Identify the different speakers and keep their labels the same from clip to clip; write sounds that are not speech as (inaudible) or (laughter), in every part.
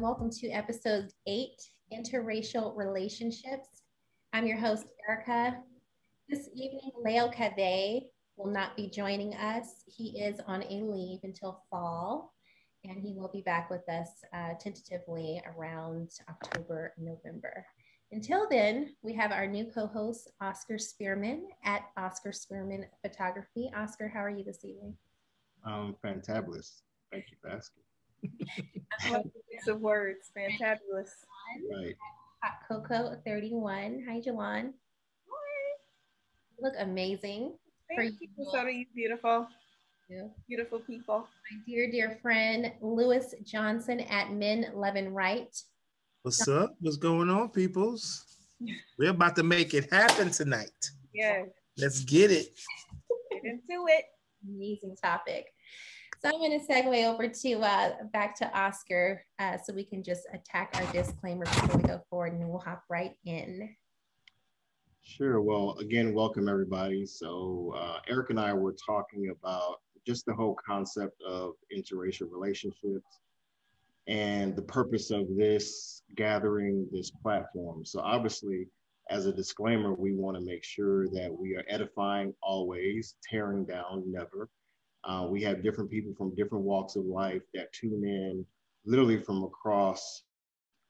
Speaker 1: and welcome to episode eight Interracial Relationships. I'm your host, Erica. This evening, Leo Cave will not be joining us. He is on a leave until fall, and he will be back with us uh, tentatively around October, November. Until then, we have our new co host, Oscar Spearman at Oscar Spearman Photography. Oscar, how are you this evening?
Speaker 2: Um, fantabulous. Thank you for asking.
Speaker 3: Use of words, fantabulous.
Speaker 2: Right.
Speaker 1: Hot Cocoa 31. Hi, Jolon.
Speaker 3: Hi.
Speaker 1: You look amazing.
Speaker 3: Thank you. So you beautiful.
Speaker 1: Yeah.
Speaker 3: Beautiful people.
Speaker 1: My dear, dear friend, Louis Johnson at Men Lovin Right.
Speaker 4: What's up? What's going on, peoples? (laughs) We're about to make it happen tonight.
Speaker 3: Yeah.
Speaker 4: Let's get it.
Speaker 3: Get into it.
Speaker 1: Amazing topic. So I'm going to segue over to uh, back to Oscar uh, so we can just attack our disclaimer before we go forward and we'll hop right in.
Speaker 2: Sure. Well, again, welcome everybody. So uh, Eric and I were talking about just the whole concept of interracial relationships and the purpose of this gathering, this platform. So obviously, as a disclaimer, we want to make sure that we are edifying always, tearing down never. Uh, we have different people from different walks of life that tune in literally from across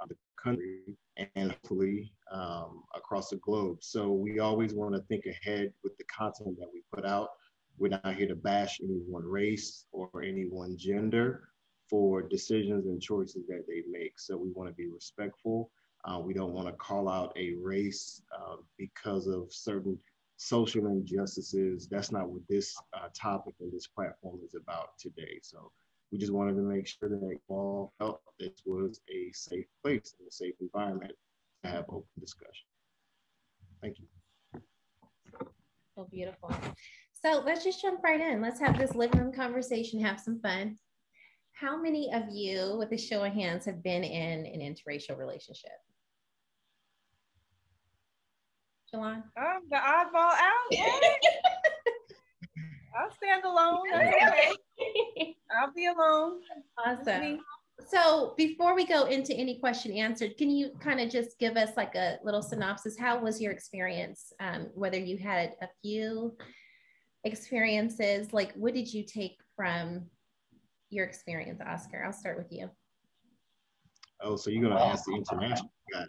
Speaker 2: uh, the country and hopefully um, across the globe. So we always want to think ahead with the content that we put out. We're not here to bash any one race or any one gender for decisions and choices that they make. So we want to be respectful. Uh, we don't want to call out a race uh, because of certain social injustices. That's not what this uh, topic and this platform is about today. So we just wanted to make sure that all felt this was a safe place and a safe environment to have open discussion. Thank you.
Speaker 1: Oh, beautiful. So let's just jump right in. Let's have this living room conversation, have some fun. How many of you, with a show of hands, have been in an interracial relationship? Jolon?
Speaker 3: Um, the oddball out. (laughs) I'll stand alone. That's okay. I'll be alone.
Speaker 1: Awesome. So before we go into any question answered, can you kind of just give us like a little synopsis? How was your experience? Um, whether you had a few experiences, like what did you take from your experience, Oscar? I'll start with you.
Speaker 2: Oh, so you're gonna ask the international guy?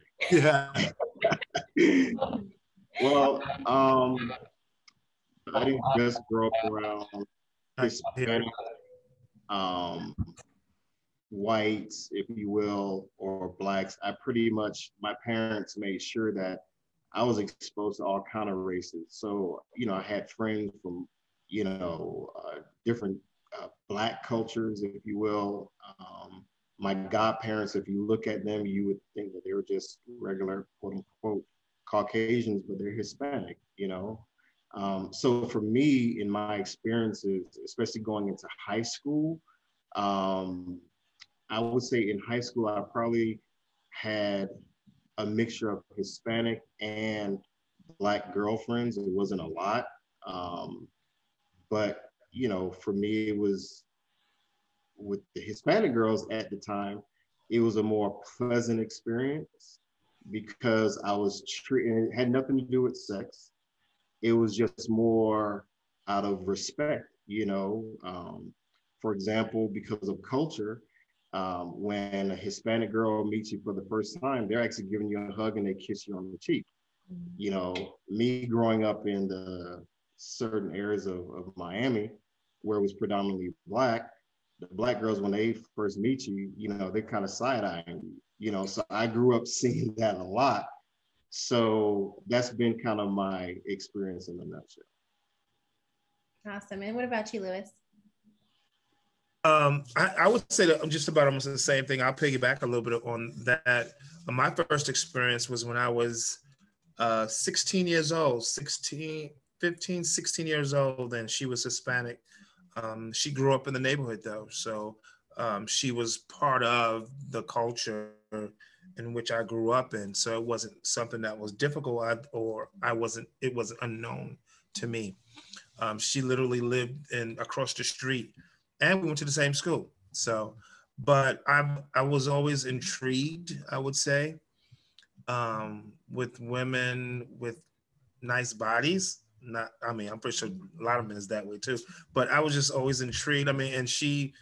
Speaker 2: Yeah. (laughs) (laughs) well, um, I didn't just grow up around Hispanic, um, whites, if you will, or blacks. I pretty much my parents made sure that I was exposed to all kind of races. So you know, I had friends from you know uh, different uh, black cultures, if you will. Um, my godparents, if you look at them, you would think that they were just regular quote unquote Caucasians, but they're Hispanic, you know. Um, so for me, in my experiences, especially going into high school, um, I would say in high school, I probably had a mixture of Hispanic and Black girlfriends. It wasn't a lot. Um, but, you know, for me, it was with the Hispanic girls at the time, it was a more pleasant experience because I was treated, it had nothing to do with sex. It was just more out of respect, you know. Um, for example, because of culture, um, when a Hispanic girl meets you for the first time, they're actually giving you a hug and they kiss you on the cheek. You know, me growing up in the certain areas of, of Miami, where it was predominantly black, the black girls when they first meet you, you know, they're kind of side eyeing you you know, so I grew up seeing (laughs) that a lot. So that's been kind of my experience in a nutshell.
Speaker 1: Awesome. And what about you, Louis?
Speaker 4: Um, I, I, would say that I'm just about almost the same thing. I'll piggyback a little bit on that. My first experience was when I was uh, 16 years old, 16, 15, 16 years old, and she was Hispanic. Um, she grew up in the neighborhood though, so um, she was part of the culture in which I grew up in. So it wasn't something that was difficult or I wasn't, it was unknown to me. Um, she literally lived in across the street and we went to the same school. So but I I was always intrigued. I would say um, with women with nice bodies. Not, I mean, I'm pretty sure a lot of men is that way too. But I was just always intrigued. I mean, and she,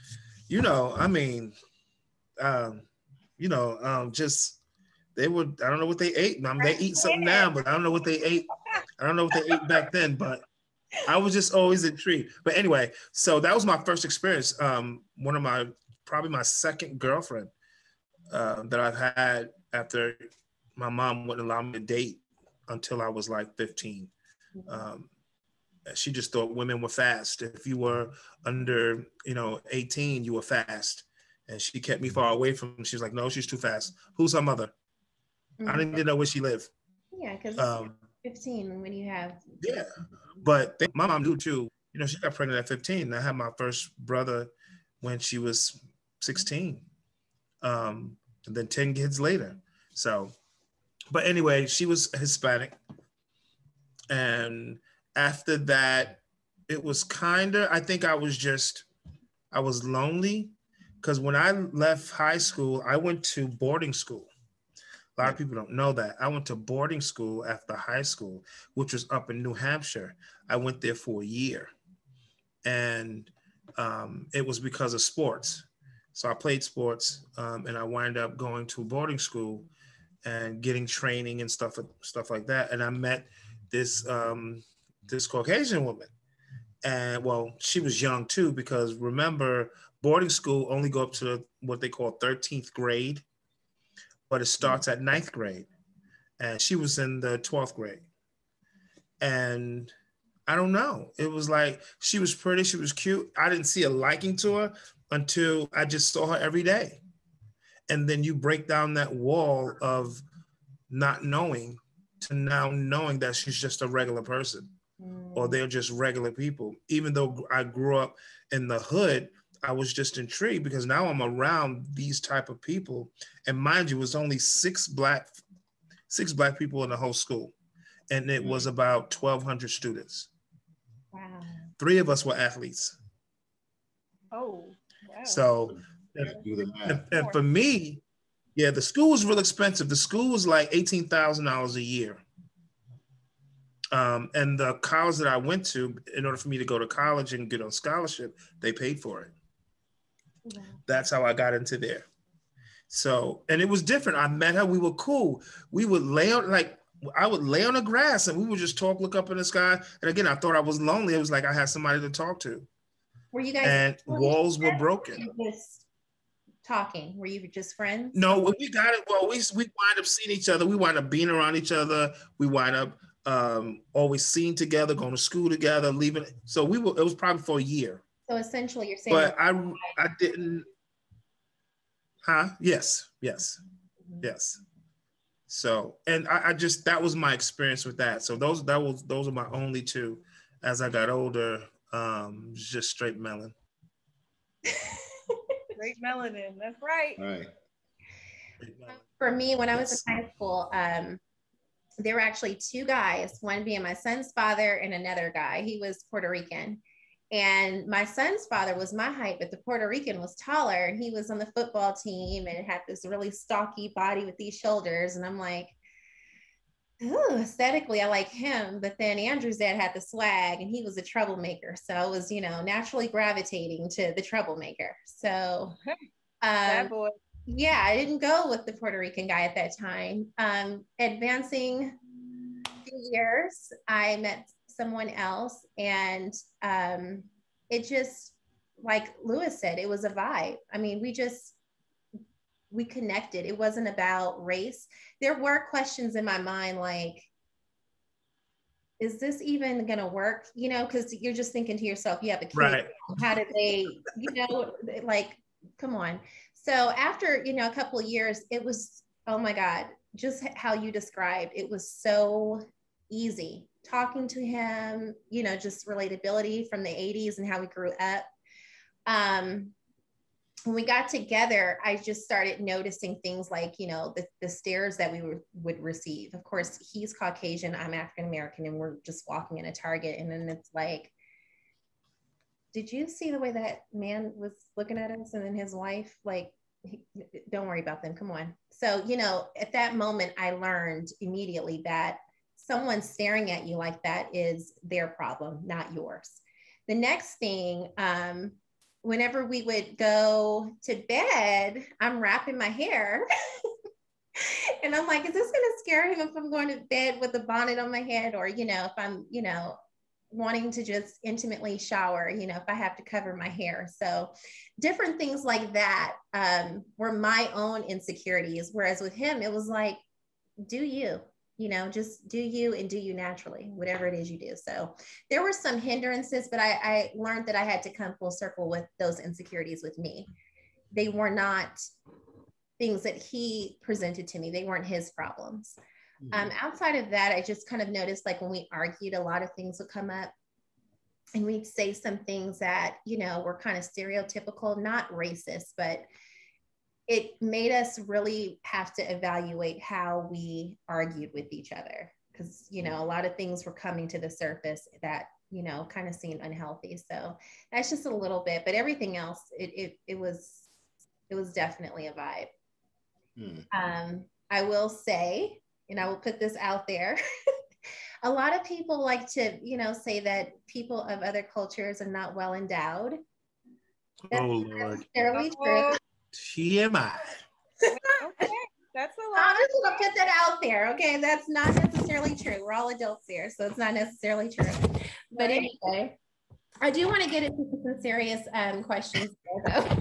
Speaker 4: you know, I mean, um, you know, um, just they would. I don't know what they ate. I mean, they eat something now, but I don't know what they ate. I don't know what they ate back then, but I was just always intrigued. But anyway, so that was my first experience. Um, one of my probably my second girlfriend uh, that I've had after my mom wouldn't allow me to date until I was like 15. Um, she just thought women were fast. If you were under, you know, 18, you were fast. And she kept me far away from. She was like, "No, she's too fast." Who's her mother? Mm-hmm. I didn't even know where she lived.
Speaker 1: Yeah, because um, 15 when you have.
Speaker 4: Yeah, but they, my mom knew too. You know, she got pregnant at 15. And I had my first brother when she was 16, um, and then 10 kids later. So but anyway, she was Hispanic. And after that, it was kind of, I think I was just, I was lonely because when I left high school, I went to boarding school. A lot of people don't know that. I went to boarding school after high school, which was up in New Hampshire. I went there for a year. And um, it was because of sports. So I played sports um, and I wind up going to boarding school and getting training and stuff stuff like that. And I met this um, this Caucasian woman, and well, she was young too because remember boarding school only go up to what they call 13th grade, but it starts at ninth grade, and she was in the 12th grade, and I don't know. It was like she was pretty, she was cute. I didn't see a liking to her until I just saw her every day and then you break down that wall of not knowing to now knowing that she's just a regular person mm. or they're just regular people even though i grew up in the hood i was just intrigued because now i'm around these type of people and mind you it was only six black six black people in the whole school and it mm. was about 1200 students wow three of us were athletes
Speaker 3: oh wow.
Speaker 4: so and, and, for me, yeah, the school was real expensive. The school was like eighteen thousand dollars a year. Um, and the college that I went to, in order for me to go to college and get on scholarship, they paid for it. That's how I got into there. So, and it was different. I met her. We were cool. We would lay on like I would lay on the grass and we would just talk, look up in the sky. And again, I thought I was lonely. It was like I had somebody to talk to.
Speaker 1: Were you guys?
Speaker 4: And walls were broken
Speaker 1: talking? Were you just friends?
Speaker 4: No, we got it. Well, we we wind up seeing each other. We wind up being around each other. We wind up um, always seeing together, going to school together, leaving. So we were. It was probably for a year.
Speaker 1: So essentially, you're saying.
Speaker 4: But I I didn't. Huh? Yes. Yes. Mm-hmm. Yes. So and I, I just that was my experience with that. So those that was those are my only two. As I got older, um, just straight melon.
Speaker 3: Great (laughs) melanin. That's right.
Speaker 2: Right.
Speaker 1: For me, when I was in high school, um, there were actually two guys, one being my son's father and another guy. He was Puerto Rican. And my son's father was my height, but the Puerto Rican was taller. And he was on the football team and had this really stocky body with these shoulders. And I'm like, ooh, aesthetically, I like him. But then Andrew's dad had the swag and he was a troublemaker. So I was, you know, naturally gravitating to the troublemaker. So, um, boy. yeah, I didn't go with the Puerto Rican guy at that time. Um, advancing years, I met someone else and um, it just, like Louis said, it was a vibe. I mean, we just, we connected. It wasn't about race. There were questions in my mind like, is this even going to work? You know, because you're just thinking to yourself, you have a kid.
Speaker 4: Right.
Speaker 1: How did they, you know, like, come on. So after, you know, a couple of years, it was, oh my God, just how you described it was so easy talking to him, you know, just relatability from the 80s and how we grew up. Um, when we got together, I just started noticing things like, you know, the, the stares that we were, would receive. Of course, he's Caucasian, I'm African American, and we're just walking in a Target. And then it's like, did you see the way that man was looking at us and then his wife like he, don't worry about them come on so you know at that moment i learned immediately that someone staring at you like that is their problem not yours the next thing um, whenever we would go to bed i'm wrapping my hair (laughs) and i'm like is this going to scare him if i'm going to bed with a bonnet on my head or you know if i'm you know wanting to just intimately shower, you know, if I have to cover my hair. So different things like that um, were my own insecurities. Whereas with him, it was like, do you, you know, just do you and do you naturally, whatever it is you do. So there were some hindrances, but I, I learned that I had to come full circle with those insecurities with me. They were not things that he presented to me, they weren't his problems. Um, mm-hmm. outside of that, I just kind of noticed like when we argued, a lot of things would come up and we'd say some things that, you know, were kind of stereotypical, not racist, but it made us really have to evaluate how we argued with each other because, you know, a lot of things were coming to the surface that, you know, kind of seemed unhealthy. So that's just a little bit, but everything else, it, it, it was, it was definitely a vibe. Hmm. Um, I will say and I will put this out there. (laughs) a lot of people like to, you know, say that people of other cultures are not well endowed.
Speaker 4: That's oh Lord.
Speaker 1: Necessarily true.
Speaker 4: TMI.
Speaker 3: okay, that's a lot.
Speaker 1: I'm just gonna put that out there. Okay, that's not necessarily true. We're all adults here, so it's not necessarily true. But right. anyway, I do want to get into some serious um, questions
Speaker 3: though. (laughs)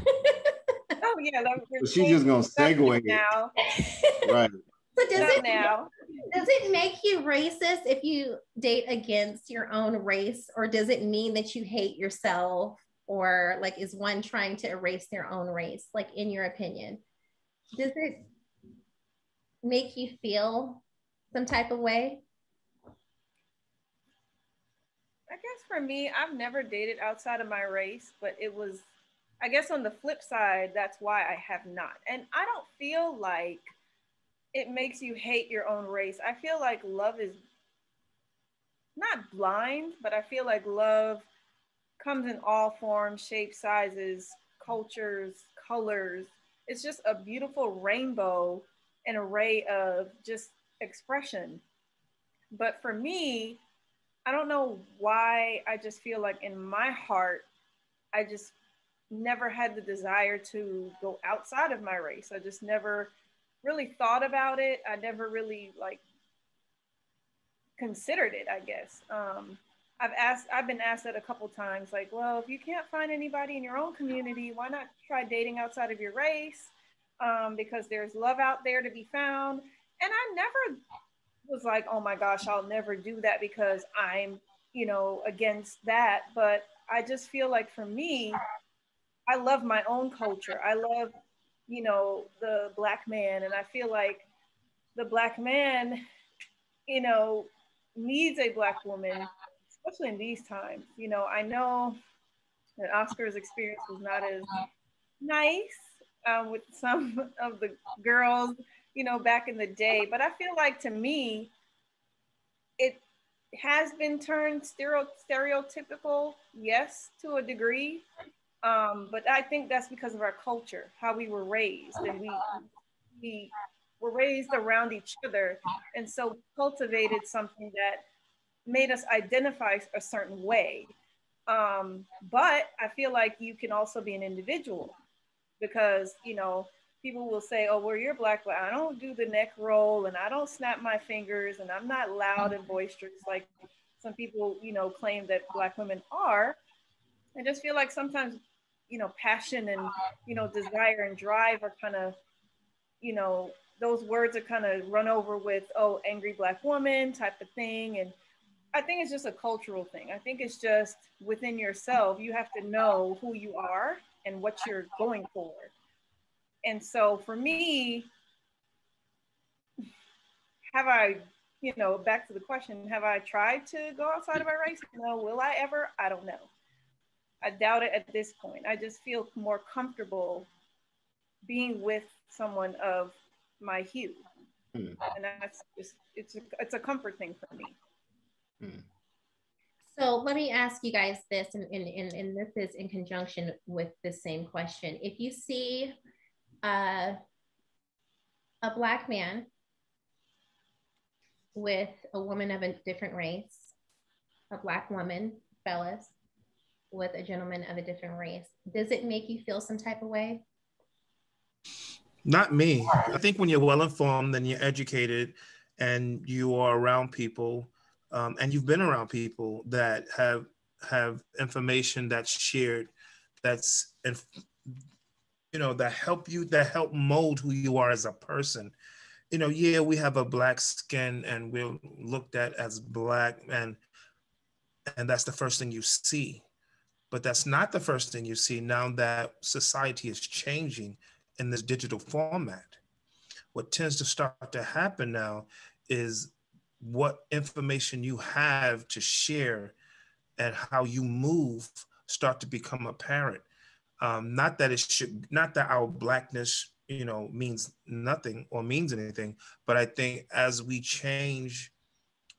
Speaker 3: oh yeah,
Speaker 2: she's just gonna segue
Speaker 3: now. (laughs)
Speaker 2: right.
Speaker 1: So does it now. does it make you racist if you date against your own race, or does it mean that you hate yourself, or like is one trying to erase their own race? Like in your opinion, does it make you feel some type of way?
Speaker 3: I guess for me, I've never dated outside of my race, but it was, I guess on the flip side, that's why I have not. And I don't feel like it makes you hate your own race. I feel like love is not blind, but I feel like love comes in all forms, shapes, sizes, cultures, colors. It's just a beautiful rainbow, an array of just expression. But for me, I don't know why I just feel like in my heart, I just never had the desire to go outside of my race. I just never really thought about it. I never really like considered it, I guess. Um, I've asked, I've been asked that a couple times, like, well, if you can't find anybody in your own community, why not try dating outside of your race? Um, because there's love out there to be found. And I never was like, oh my gosh, I'll never do that because I'm, you know, against that. But I just feel like for me, I love my own culture. I love you know, the black man. And I feel like the black man, you know, needs a black woman, especially in these times. You know, I know that Oscar's experience was not as nice um, with some (laughs) of the girls, you know, back in the day. But I feel like to me, it has been turned stereotypical, yes, to a degree. Um, but I think that's because of our culture, how we were raised, and we we were raised around each other, and so cultivated something that made us identify a certain way. Um, but I feel like you can also be an individual because you know people will say, "Oh, well, you're black, but I don't do the neck roll, and I don't snap my fingers, and I'm not loud and boisterous like some people, you know, claim that black women are." I just feel like sometimes you know, passion and, you know, desire and drive are kind of, you know, those words are kind of run over with, oh, angry black woman type of thing. And I think it's just a cultural thing. I think it's just within yourself, you have to know who you are and what you're going for. And so for me, have I, you know, back to the question, have I tried to go outside of my race? No. Will I ever? I don't know. I doubt it at this point. I just feel more comfortable being with someone of my hue. Mm. And that's just, it's a, it's a comfort thing for me.
Speaker 1: Mm. So let me ask you guys this, and, and, and, and this is in conjunction with the same question. If you see uh, a Black man with a woman of a different race, a Black woman, fellas, with a gentleman of a different race, does it make you feel some type of way?
Speaker 4: Not me. I think when you're well informed and you're educated and you are around people um, and you've been around people that have have information that's shared that's and you know that help you that help mold who you are as a person. You know yeah we have a black skin and we're looked at as black and and that's the first thing you see. But that's not the first thing you see now that society is changing in this digital format. What tends to start to happen now is what information you have to share and how you move start to become apparent. Um, not that it should, not that our blackness, you know, means nothing or means anything, but I think as we change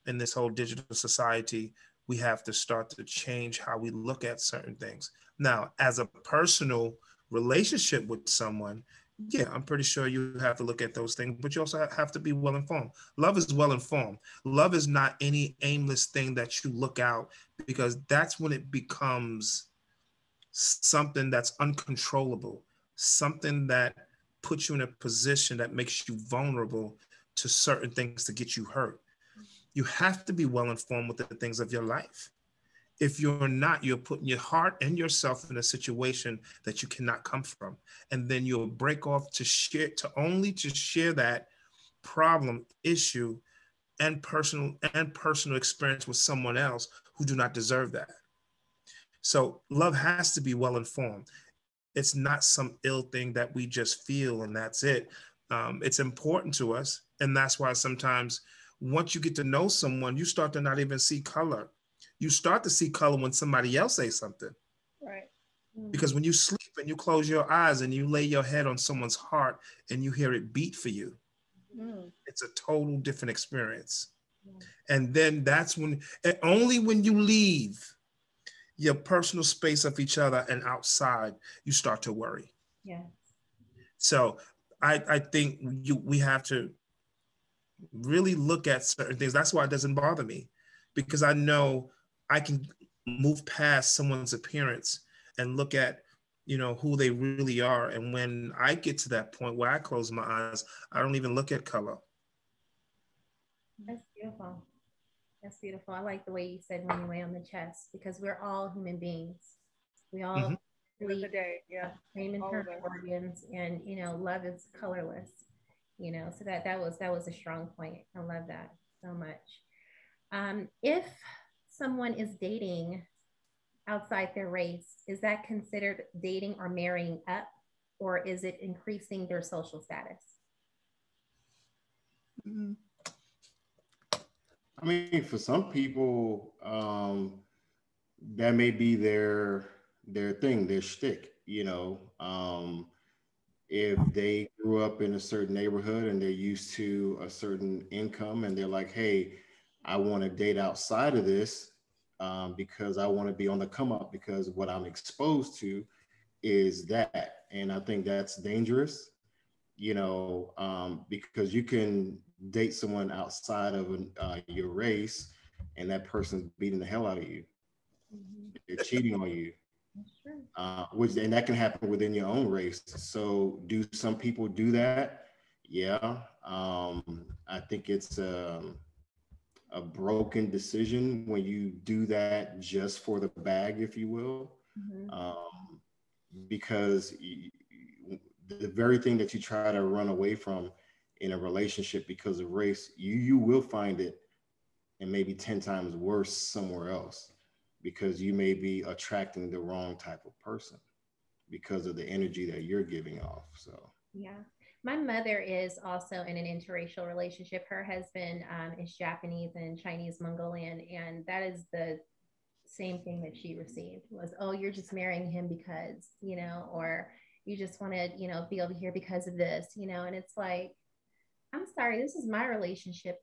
Speaker 4: in this whole digital society, we have to start to change how we look at certain things. Now, as a personal relationship with someone, yeah, I'm pretty sure you have to look at those things, but you also have to be well informed. Love is well informed. Love is not any aimless thing that you look out because that's when it becomes something that's uncontrollable, something that puts you in a position that makes you vulnerable to certain things to get you hurt. You have to be well informed with the things of your life if you're not, you're putting your heart and yourself in a situation that you cannot come from. And then you'll break off to share, to only to share that problem, issue, and personal and personal experience with someone else who do not deserve that. So love has to be well informed. It's not some ill thing that we just feel and that's it. Um, it's important to us. And that's why sometimes once you get to know someone, you start to not even see color you start to see color when somebody else says something.
Speaker 3: Right.
Speaker 1: Mm.
Speaker 4: Because when you sleep and you close your eyes and you lay your head on someone's heart and you hear it beat for you,
Speaker 3: Mm.
Speaker 4: it's a total different experience. And then that's when, and only when you leave your personal space of each other and outside, you start to worry.
Speaker 1: Yeah.
Speaker 4: So I, I think you we have to really look at certain things. That's why it doesn't bother me because I know I can move past someone's appearance and look at you know who they really are and when i get to that point where i close my eyes i don't even look at color
Speaker 1: That's beautiful. That's beautiful. I like the way you said when you lay on the chest because we're all human beings. We all
Speaker 4: Mhm.
Speaker 3: End
Speaker 1: really
Speaker 3: the day, yeah.
Speaker 1: same
Speaker 3: all of
Speaker 1: internal organs and you know love is colorless you know so that that was that was a strong point i love that so much um, if someone is dating outside their race is that considered dating or marrying up or is it increasing their social status
Speaker 2: I mean, for some people, um, that may be their their thing, their shtick. You know, um, if they grew up in a certain neighborhood and they're used to a certain income, and they're like, "Hey, I want to date outside of this um, because I want to be on the come up because what I'm exposed to is that," and I think that's dangerous. You know, um, because you can date someone outside of uh, your race and that person's beating the hell out of you. They're cheating on you.
Speaker 1: That's true.
Speaker 2: uh, which and that can happen within your own race. So do some people do that? Yeah um, i think it's um, a broken decision when you do that just for the bag if you will
Speaker 1: Mhm.
Speaker 2: um, because the very thing that you try to run away from in a relationship because of race, you you will find it and maybe 10 times worse somewhere else because you may be attracting the wrong type of person because of the energy that you're giving off. So
Speaker 1: Yeah. My mother is also in an interracial relationship. Her husband um, is Japanese and Chinese Mongolian, and that is the same thing that she received was, oh, you're just marrying him because, you know, or you just want to, you know, be over here because of this, you know, and it's like, I'm sorry, this is my relationship.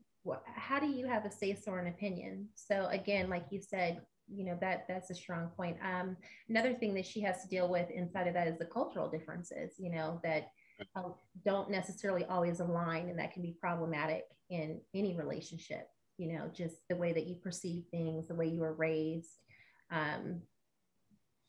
Speaker 1: How do you have a say so or an opinion? So again, like you said, you know that that's a strong point um, another thing that she has to deal with inside of that is the cultural differences you know that uh, don't necessarily always align and that can be problematic in any relationship you know just the way that you perceive things the way you were raised. Um,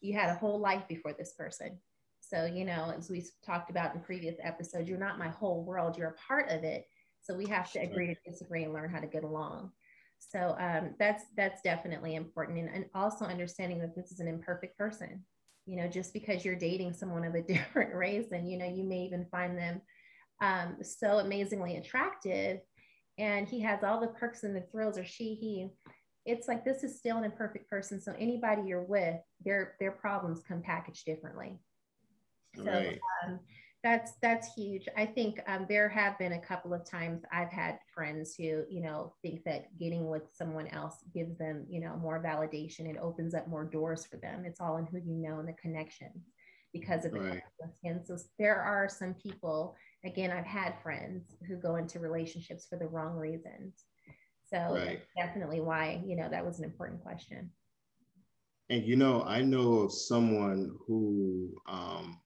Speaker 1: you had a whole life before this person. So you know as we talked about in previous episodes you're not my whole world you're a part of it. So we have to agree to disagree and learn how to get along. So um, that's that's definitely important and, and also understanding that this is an imperfect person you know just because you're dating someone of a (laughs) different race and you know you may even find them um, so amazingly attractive. And he has all the perks and the thrills or she he it's like this is still an imperfect person. So anybody you're with their their problems come packaged differently. So right. um, that's that's huge. I think um, there have been a couple of times i've had friends who you know think that getting with someone else gives them you know more validation it opens up more doors for them. It's all in who you know and the connection because of the right. and so there are some people again i've had friends who go into relationships for the wrong reasons. So right. definitely why you know that was an important question.
Speaker 2: And you know i know of someone who um,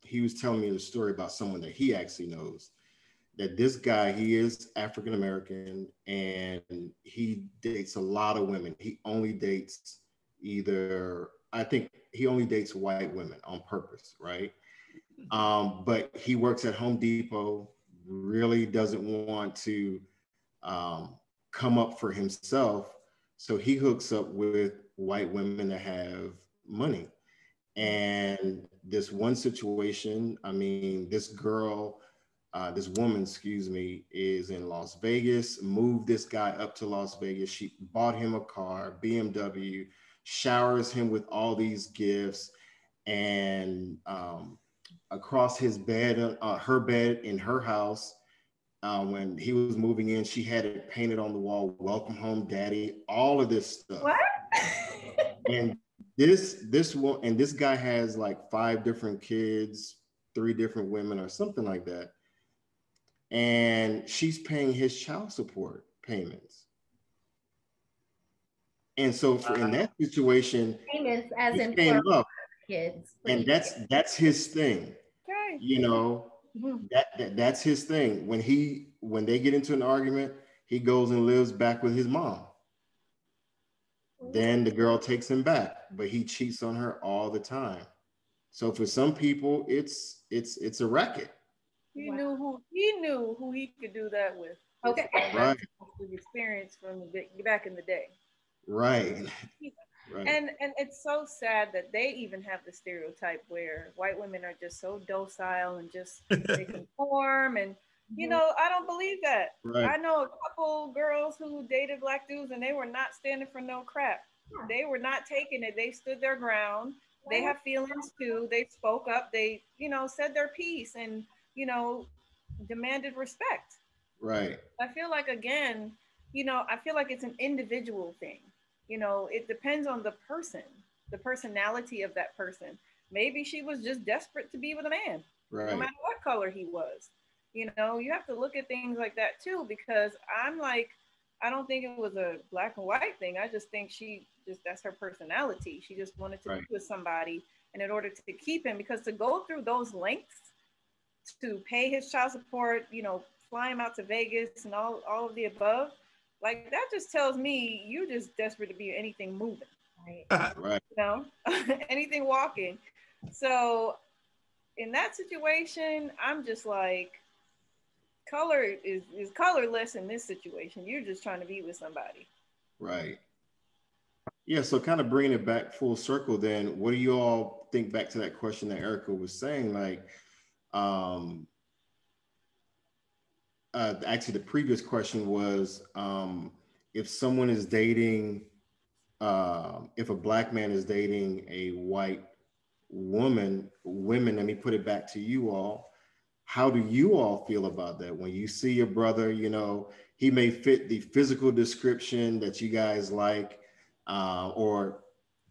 Speaker 2: he was telling me the story about someone that he actually knows that this guy he is african american and he dates a lot of women. He only dates either i think he only dates white women on purpose right? Um, but he works at home depot really doesn't want to um, come up for himself. So he hooks up with white women that have money. And this one situation, I mean, this girl, uh, this woman, excuse me, is in Las Vegas, moved this guy up to Las Vegas. She bought him a car, BMW, showers him with all these gifts. And um, across his bed, uh, her bed in her house, uh, when he was moving in, she had it painted on the wall, welcome home, daddy, all of this stuff.
Speaker 3: What?
Speaker 2: and this this one and this guy has like five different kids three different women or something like that. And she's paying his child support payments. And so for, in that situation
Speaker 1: payments as in kids
Speaker 2: and that's that's his thing. You know mm-hmm. that, that that's his thing. When he when they get into an argument he goes and lives back with his mom then the girl takes him back, but he cheats on her all the time. So for some people, it's it's it's a racket.
Speaker 3: He wow. knew who he knew who he could do that with.
Speaker 1: Okay,
Speaker 2: right.
Speaker 3: Experience from the, back in the day.
Speaker 2: Right. (laughs)
Speaker 3: right. And and it's so sad that they even have the stereotype where white women are just so docile and just they (laughs) conform and you know, I don't believe that. Right. I know a couple girls who dated black dudes and they were not standing for no crap. They were not taking it. They stood their ground. They have feelings too. They spoke up. They, you know, said their piece and, you know, demanded respect.
Speaker 2: Right.
Speaker 3: I feel like again, you know, I feel like it's an individual thing. You know, it depends on the person, the personality of that person. Maybe she was just desperate to be with a man, right. no matter what color he was you know you have to look at things like that too because i'm like i don't think it was a black and white thing. I just think she just that's her personality. She just wanted to right. be with somebody and in order to keep him because to go through those lengths to pay his child support you know fly him out to vegas and all, all of the above like that just tells me you're just desperate to be anything moving
Speaker 2: right, (laughs) right.
Speaker 3: you know? (laughs) Anything walking. So in that situation i'm just like color is, is colorless in this situation. You're just trying to be with somebody.
Speaker 2: Right. Yeah, so kind of bringing it back full circle, then what do you all think back to that question that Erica was saying? Like, um, uh, actually, the previous question was um, if someone is dating, uh, if a black man is dating a white woman, women, let me put it back to you all how do you all feel about that when you see your brother you know he may fit the physical description that you guys like uh, or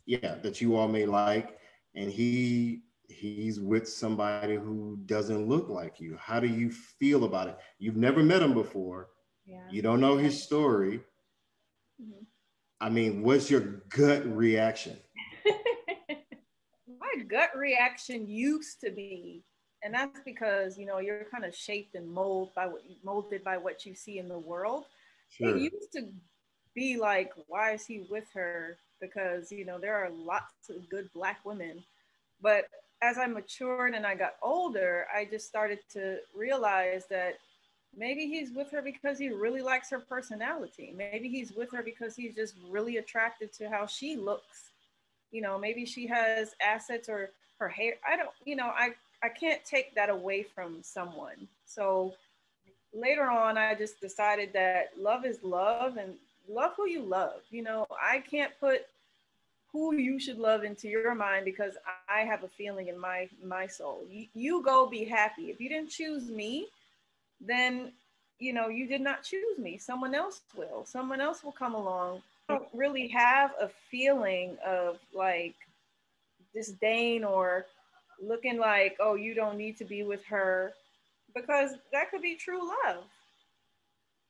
Speaker 2: yeah that you all may like and he he's with somebody who doesn't look like you how do you feel about it you've never met him before yeah. you don't know his story mm-hmm. I mean, what's your gut reaction? (laughs)
Speaker 3: My gut reaction used to be, and that's because you know you're kind of shaped and molded by what molded by what you see in the world. Sure. It used to be like, why is he with her? Because you know there are lots of good black women, but as I matured and I got older, I just started to realize that maybe he's with her because he really likes her personality. Maybe he's with her because he's just really attracted to how she looks. You know, maybe she has assets or her hair. I don't, you know, I, I can't take that away from someone. So later on, I just decided that love is love and love who you love. You know, I can't put who you should love into your mind because I have a feeling in my my soul. You, you go be happy. If you didn't choose me, then you know you did not choose me. Someone else will. Someone else will come along. I don't really have a feeling of like disdain or looking like oh you don't need to be with her because that could be true love.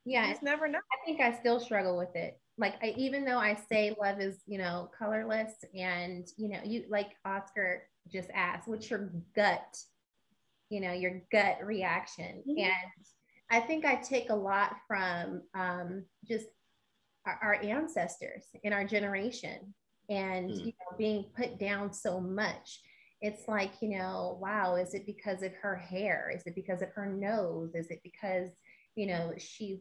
Speaker 1: Yeah,
Speaker 3: it's never know.
Speaker 1: I think I still struggle with it like I, even though I say love is, you know, colorless and, you know, you like Oscar just asked, what's your gut, you know, your gut reaction? Mm-hmm. And I think I take a lot from um, just our, our, ancestors in our generation and, mm. you know, being put down so much. It's like, you know, wow, is it because of her hair? Is it because of her nose? Is it because, you know, she's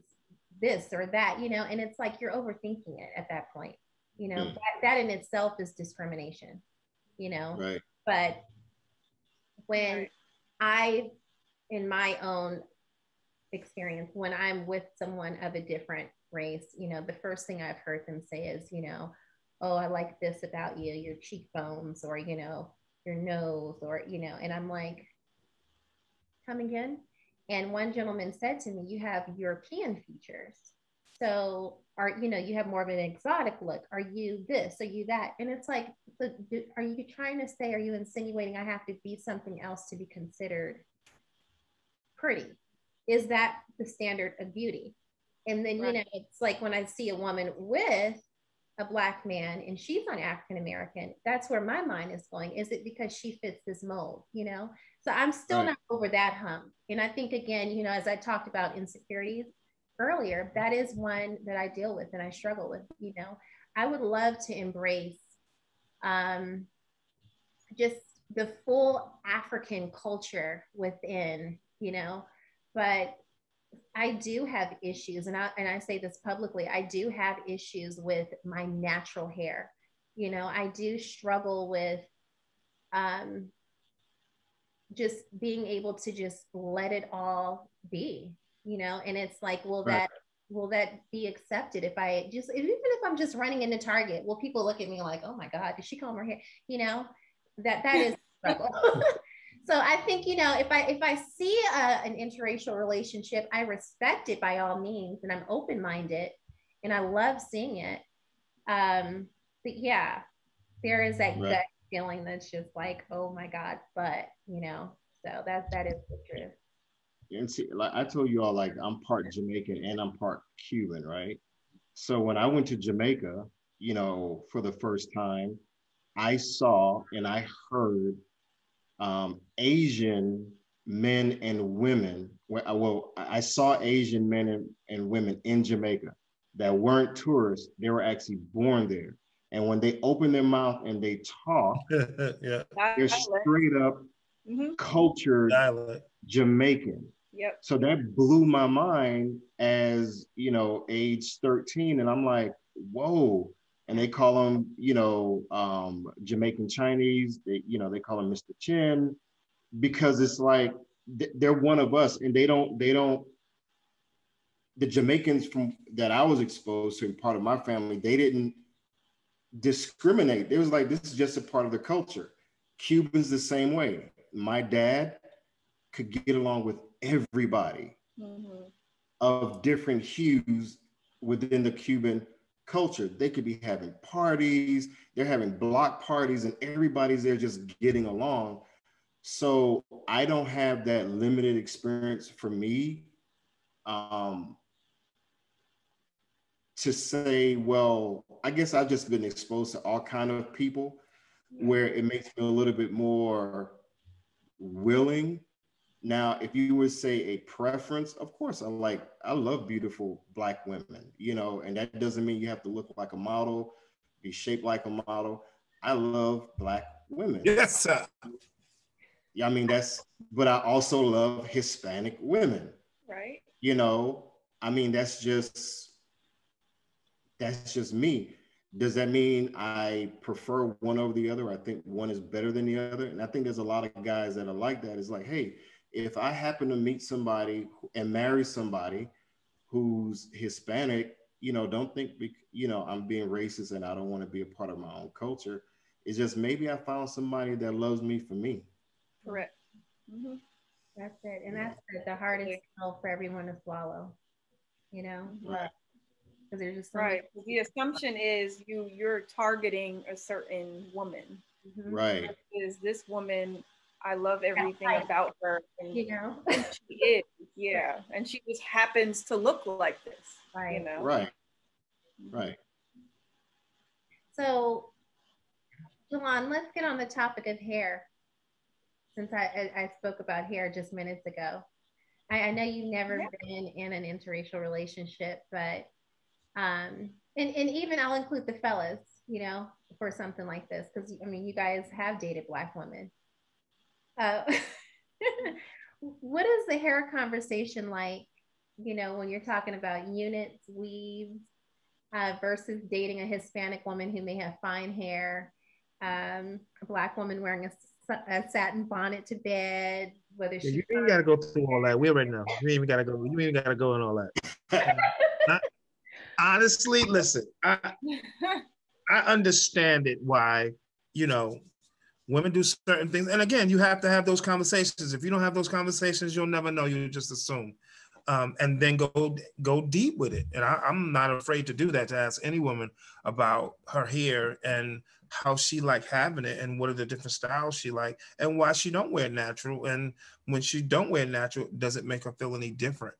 Speaker 1: this or that, you know, and it's like you're overthinking it at that point. You know, mm. that, that in itself is discrimination, you know.
Speaker 2: Right.
Speaker 1: But when right. I, in my own experience, when I'm with someone of a different race, you know, the first thing I've heard them say is, you know, oh, I like this about you, your cheekbones, or, you know, your nose, or, you know, and I'm like, come again? And one gentleman said to me, You have European features. So are you know you have more of an exotic look are you this are you that and it's like so do, are you trying to say are you insinuating i have to be something else to be considered pretty is that the standard of beauty and then right. you know it's like when i see a woman with a black man and she's not African American, that's where my mind is going. Is it because she fits this mold? You know, so I'm still right. not over that hump. And I think again, you know, as I talked about insecurities earlier, that is one that I deal with and I struggle with. You know, I would love to embrace um, just the full African culture within, you know, but I do have issues, and I and I say this publicly. I do have issues with my natural hair. You know, I do struggle with um, just being able to just let it all be. You know, and it's like, will right. that will that be accepted if I just even if I'm just running into Target? Will people look at me like, oh my God, did she comb her hair? You know, that that is struggle. (laughs) so I think you know if I if I see a, an interracial relationship, I respect it by all means, and I'm open minded, and I love seeing it. Um, but yeah, there is that right. gut feeling that's just like, oh my god, but you know, so that that is the truth.
Speaker 2: And see, like I told you all, like I'm part Jamaican and I'm part Cuban, right? So when I went to Jamaica, you know, for the first time, I saw and I heard um, Asian men and women. Uh, well, I saw Asian men and, and women in Jamaica that weren't tourists. They were actually born there. And when they open their mouth and they talk, (laughs) yeah. they're straight up mm-hmm. cultured Dialect. Jamaican.
Speaker 3: Yep.
Speaker 2: So that blew my mind as, you know, age 13. And I'm like, whoa, and they call them, you know, um, Jamaican Chinese. They, you know, they call them Mr. Chin because it's like they're one of us, and they don't, they don't. The Jamaicans from that I was exposed to, part of my family, they didn't discriminate. It was like this is just a part of the culture. Cubans the same way. My dad could get along with everybody mm-hmm. of different hues within the Cuban culture. They could be having parties, they're having block parties, and everybody's there just getting along. So I don't have that limited experience for me um, to say, well, I guess I've just been exposed to all kind of people where it makes me a little bit more willing. Now, if you would say a preference, of course, I like, I love beautiful black women, you know, and that doesn't mean you have to look like a model, be shaped like a model. I love black women.
Speaker 4: Yes, sir.
Speaker 2: Yeah, I mean, that's, but I also love Hispanic women.
Speaker 3: Right.
Speaker 2: You know, I mean, that's just, that's just me. Does that mean I prefer one over the other? I think one is better than the other. And I think there's a lot of guys that are like that. It's like, hey, if I happen to meet somebody and marry somebody who's Hispanic, you know, don't think, you know, I'm being racist and I don't want to be a part of my own culture. It's just maybe I found somebody that loves me for me.
Speaker 3: Correct. Mm-hmm.
Speaker 1: That's it. And that's the, the hardest pill for everyone to swallow, you know? Right
Speaker 3: because there's just so right. The assumption is you you're targeting a certain woman.
Speaker 2: Mm-hmm. Right.
Speaker 3: Is this woman? I love everything right. about her.
Speaker 1: And you know,
Speaker 3: she is. Yeah, and she just happens to look like this. Right. You know.
Speaker 2: Right. Right.
Speaker 1: So, Jolon, let's get on the topic of hair. Since I, I, I spoke about hair just minutes ago, I, I know you've never yeah. been in an interracial relationship, but um, and, and even I'll include the fellas, you know, for something like this, because I mean, you guys have dated black women. Uh, (laughs) what is the hair conversation like, you know, when you're talking about units, weaves, uh, versus dating a Hispanic woman who may have fine hair, um, a black woman wearing a, a satin bonnet to bed, whether she.
Speaker 4: you ain't got to go through all that. We're right now. You ain't even got to go. You ain't got to go in all that. (laughs) honestly, listen, I (laughs) I understand it why, you know, women do certain things. And again, you have to have those conversations. If you don't have those conversations, you'll never know. You just assume. Um, and then go go deep with it. And I, I'm not afraid to do that to ask any woman about her hair and how she like having it and what are the different styles she like and why she don't wear natural and when she don't wear natural does it make her feel any different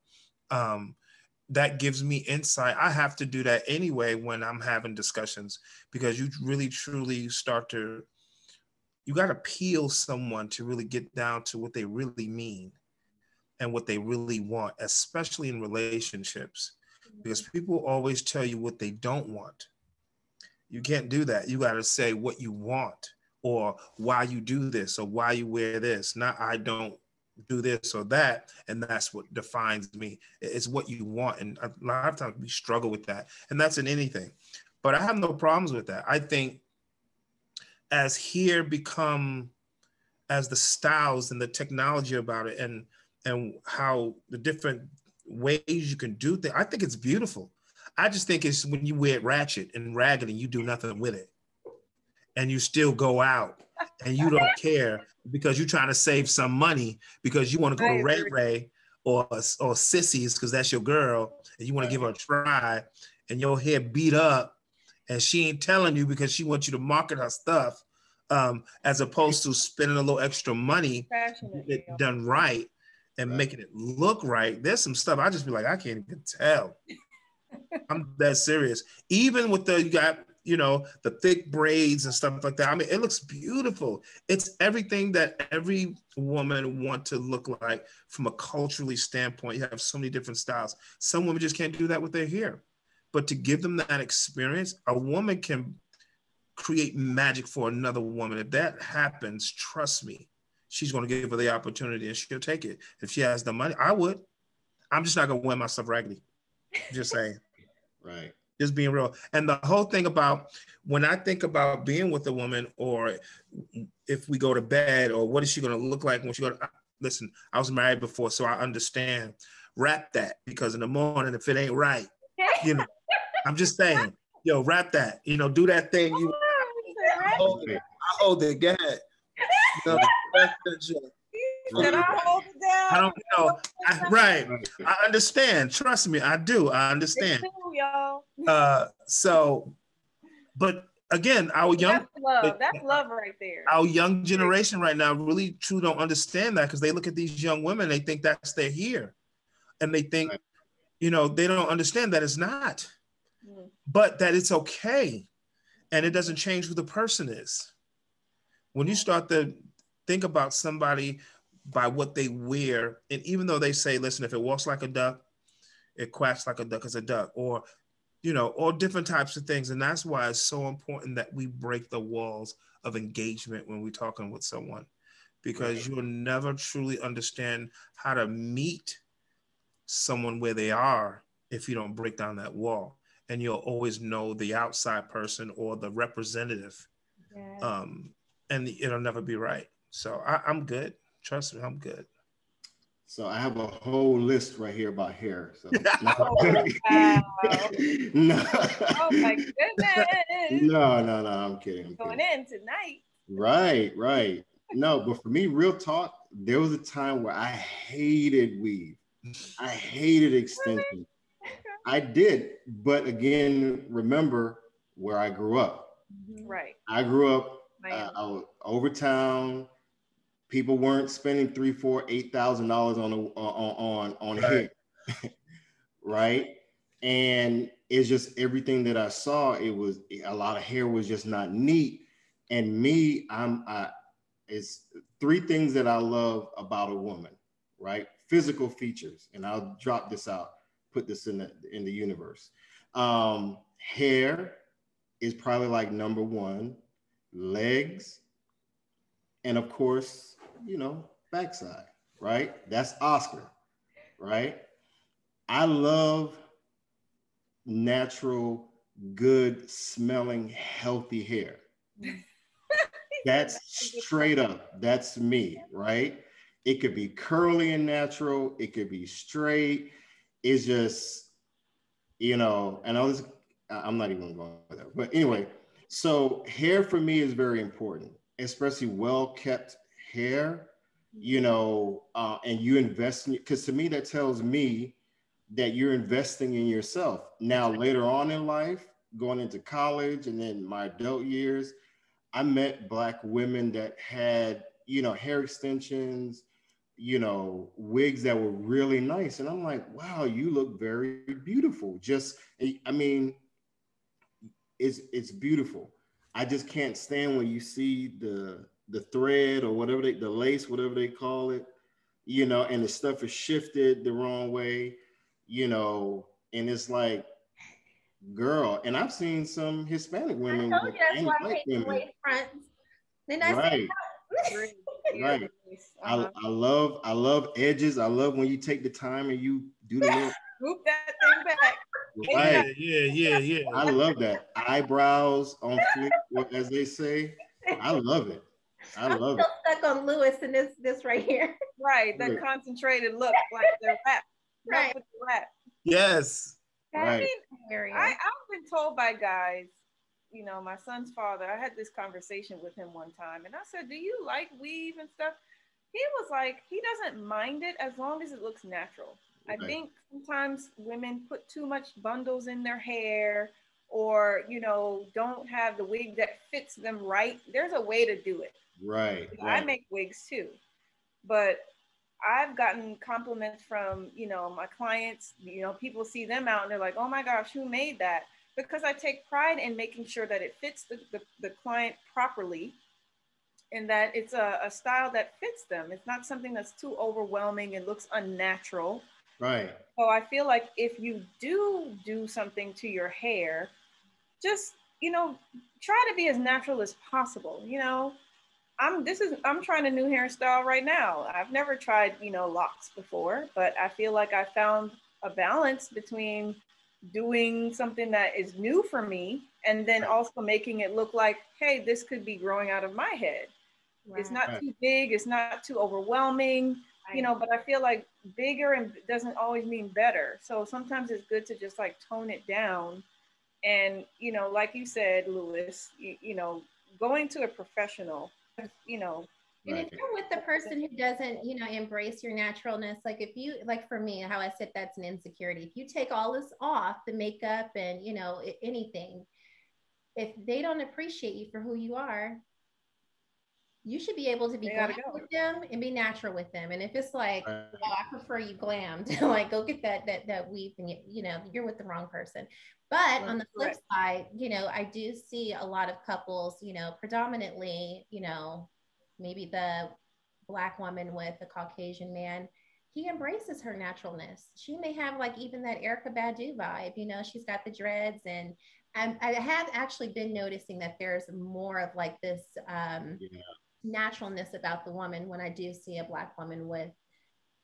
Speaker 4: um, that gives me insight. I have to do that anyway when I'm having discussions because you really truly start to you got to peel someone to really get down to what they really mean and what they really want, especially in relationships. Because mm-hmm. people always tell you what they don't want. You can't do that. You got to say what you want or why you do this or why you wear this. Not I don't do this or that and that's what defines me it's what you want and a lot of times we struggle with that and that's in anything but i have no problems with that i think as here become as the styles and the technology about it and and how the different ways you can do things i think it's beautiful. I just think it's when you wear it ratchet and ragged and you do nothing with it. And you still go out and you don't care because you're trying to save some money because you want to go to Ray Ray or or Sissies because that's your girl and you want to give her a try and your hair beat up and she ain't telling you because she wants you to market her stuff um, as opposed to spending a little extra money it done right and right. making it look right. There's some stuff I just be like, I can't even tell. (laughs) I'm that serious. Even with the you got you know, the thick braids and stuff like that. I mean, it looks beautiful. It's everything that every woman want to look like from a culturally standpoint. You have so many different styles. Some women just can't do that with their hair. But to give them that experience, a woman can create magic for another woman. If that happens, trust me, she's going to give her the opportunity and she'll take it. If she has the money, I would. I'm just not going to wear myself raggedy. Just saying. (laughs)
Speaker 2: right
Speaker 4: just being real. And the whole thing about when I think about being with a woman, or if we go to bed, or what is she going to look like when she go? To, listen, I was married before, so I understand. Wrap that because in the morning, if it ain't right, you know, I'm just saying, yo, wrap that. You know, do that thing. You I (laughs) hold it. I hold it. Go ahead. You
Speaker 3: I hold it down?
Speaker 4: I don't know. I, right. I understand. Trust me, I do. I understand.
Speaker 3: Too.
Speaker 4: Uh, so, but again, our young
Speaker 3: that's love. That's love right there.
Speaker 4: Our young generation right now really true don't understand that because they look at these young women, they think that's their here, and they think, you know, they don't understand that it's not. Mm. but that it's okay and it doesn't change who the person is. When you start to think about somebody by what they wear, and even though they say, listen, if it walks like a duck, it quacks like a duck as a duck, or you know, all different types of things. And that's why it's so important that we break the walls of engagement when we're talking with someone, because you'll never truly understand how to meet someone where they are if you don't break down that wall. And you'll always know the outside person or the representative. Yeah. Um, and it'll never be right. So I, I'm good. Trust me, I'm good.
Speaker 2: So I have a whole list right here about hair. So (laughs) oh, wow. (laughs) no. oh my goodness. No, no, no. I'm kidding. I'm
Speaker 3: Going
Speaker 2: kidding.
Speaker 3: in tonight.
Speaker 2: Right, right. No, but for me, real talk, there was a time where I hated weave. I hated extension. I did, but again, remember where I grew up.
Speaker 3: Right.
Speaker 2: I grew up uh, over town people weren't spending three, four, eight thousand dollars on a on on on right. hair, (laughs) right? And it's just everything that I saw. It was a lot of hair was just not neat. And me, I'm I, it's three things that I love about a woman, right? Physical features, and I'll drop this out, put this in the in the universe. Um, hair is probably like number one, legs, and of course you know, backside, right? That's Oscar, right? I love natural, good smelling, healthy hair. (laughs) That's straight up. That's me, right? It could be curly and natural, it could be straight. It's just, you know, and I was, I'm not even going there. But anyway, so hair for me is very important, especially well kept hair, you know, uh, and you invest in because to me that tells me that you're investing in yourself. Now later on in life, going into college and then my adult years, I met black women that had, you know, hair extensions, you know, wigs that were really nice. And I'm like, wow, you look very beautiful. Just, eh, I mean, it's it's beautiful. I just can't stand when you see the the thread or whatever they, the lace, whatever they call it, you know, and the stuff is shifted the wrong way, you know, and it's like, girl, and I've seen some Hispanic women. I told you that's why I hate women. fronts. Then I right. (laughs) right. Uh-huh. I, I love I love edges. I love when you take the time and you do the little (laughs)
Speaker 3: Move that thing back.
Speaker 4: Right. Yeah, yeah, yeah.
Speaker 2: I love that. Eyebrows on flick, as they say. I love it. I
Speaker 1: I'm
Speaker 2: love
Speaker 1: still it. stuck on Louis and this this right here.
Speaker 3: Right, that concentrated look like the rap.
Speaker 1: Right.
Speaker 3: rap.
Speaker 4: Yes.
Speaker 3: I mean, I, I've been told by guys, you know, my son's father, I had this conversation with him one time and I said, Do you like weave and stuff? He was like, he doesn't mind it as long as it looks natural. I think sometimes women put too much bundles in their hair or, you know, don't have the wig that fits them right. There's a way to do it.
Speaker 2: Right,
Speaker 3: right. I make wigs too, but I've gotten compliments from, you know, my clients, you know, people see them out and they're like, oh my gosh, who made that? Because I take pride in making sure that it fits the, the, the client properly and that it's a, a, style that fits them. It's not something that's too overwhelming and looks unnatural.
Speaker 2: Right.
Speaker 3: So I feel like if you do do something to your hair, just, you know, try to be as natural as possible. You know, I'm this is I'm trying a new hairstyle right now. I've never tried, you know, locks before, but I feel like I found a balance between doing something that is new for me and then also making it look like, hey, this could be growing out of my head. Right. It's not too big, it's not too overwhelming, right. you know, but I feel like bigger and doesn't always mean better. So sometimes it's good to just like tone it down. And, you know, like you said, Louis, you, you know, going to a professional you know
Speaker 1: and if you're with the person who doesn't, you know, embrace your naturalness, like if you, like for me, how I said that's an insecurity. If you take all this off, the makeup and, you know, anything, if they don't appreciate you for who you are, you should be able to be glam go. with them and be natural with them. And if it's like, right. oh, I prefer you glammed, (laughs) like go get that that that weave and you, you know you're with the wrong person. But on the flip side, you know, I do see a lot of couples, you know, predominantly, you know, maybe the black woman with a Caucasian man, he embraces her naturalness. She may have like even that Erykah Badu vibe, you know, she's got the dreads and I, I have actually been noticing that there's more of like this um, yeah. Naturalness about the woman when I do see a black woman with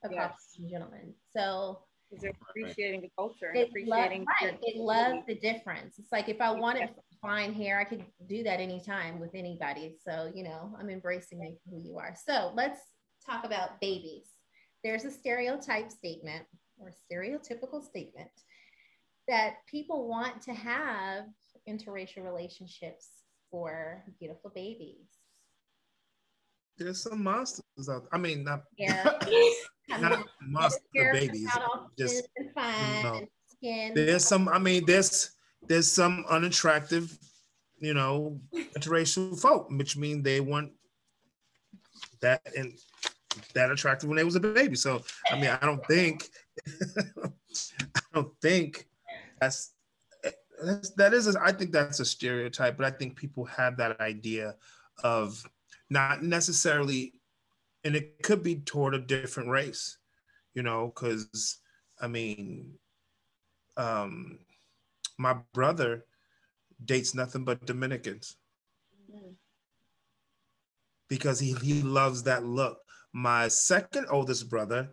Speaker 1: a yes. Caucasian gentleman. So
Speaker 3: is appreciating the culture and appreciating
Speaker 1: love, right. they love the difference. It's like if I wanted fine hair, I could do that anytime with anybody. So, you know, I'm embracing who you are. So let's talk about babies. There's a stereotype statement or stereotypical statement that people want to have interracial relationships for beautiful babies.
Speaker 4: There's some monsters out. There. I mean, not (laughs) yeah, not monster babies. Just no. There's some. I mean, there's there's some unattractive, you know, interracial folk, which means they want that and that attractive when they was a baby. So I mean, I don't think (laughs) I don't think that's that's, that is, a, I think that's a stereotype, but I think people have that idea of not necessarily, and it could be toward a different race, you know, because I mean, um, my brother dates nothing but Dominicans because he, he loves that look. My second oldest brother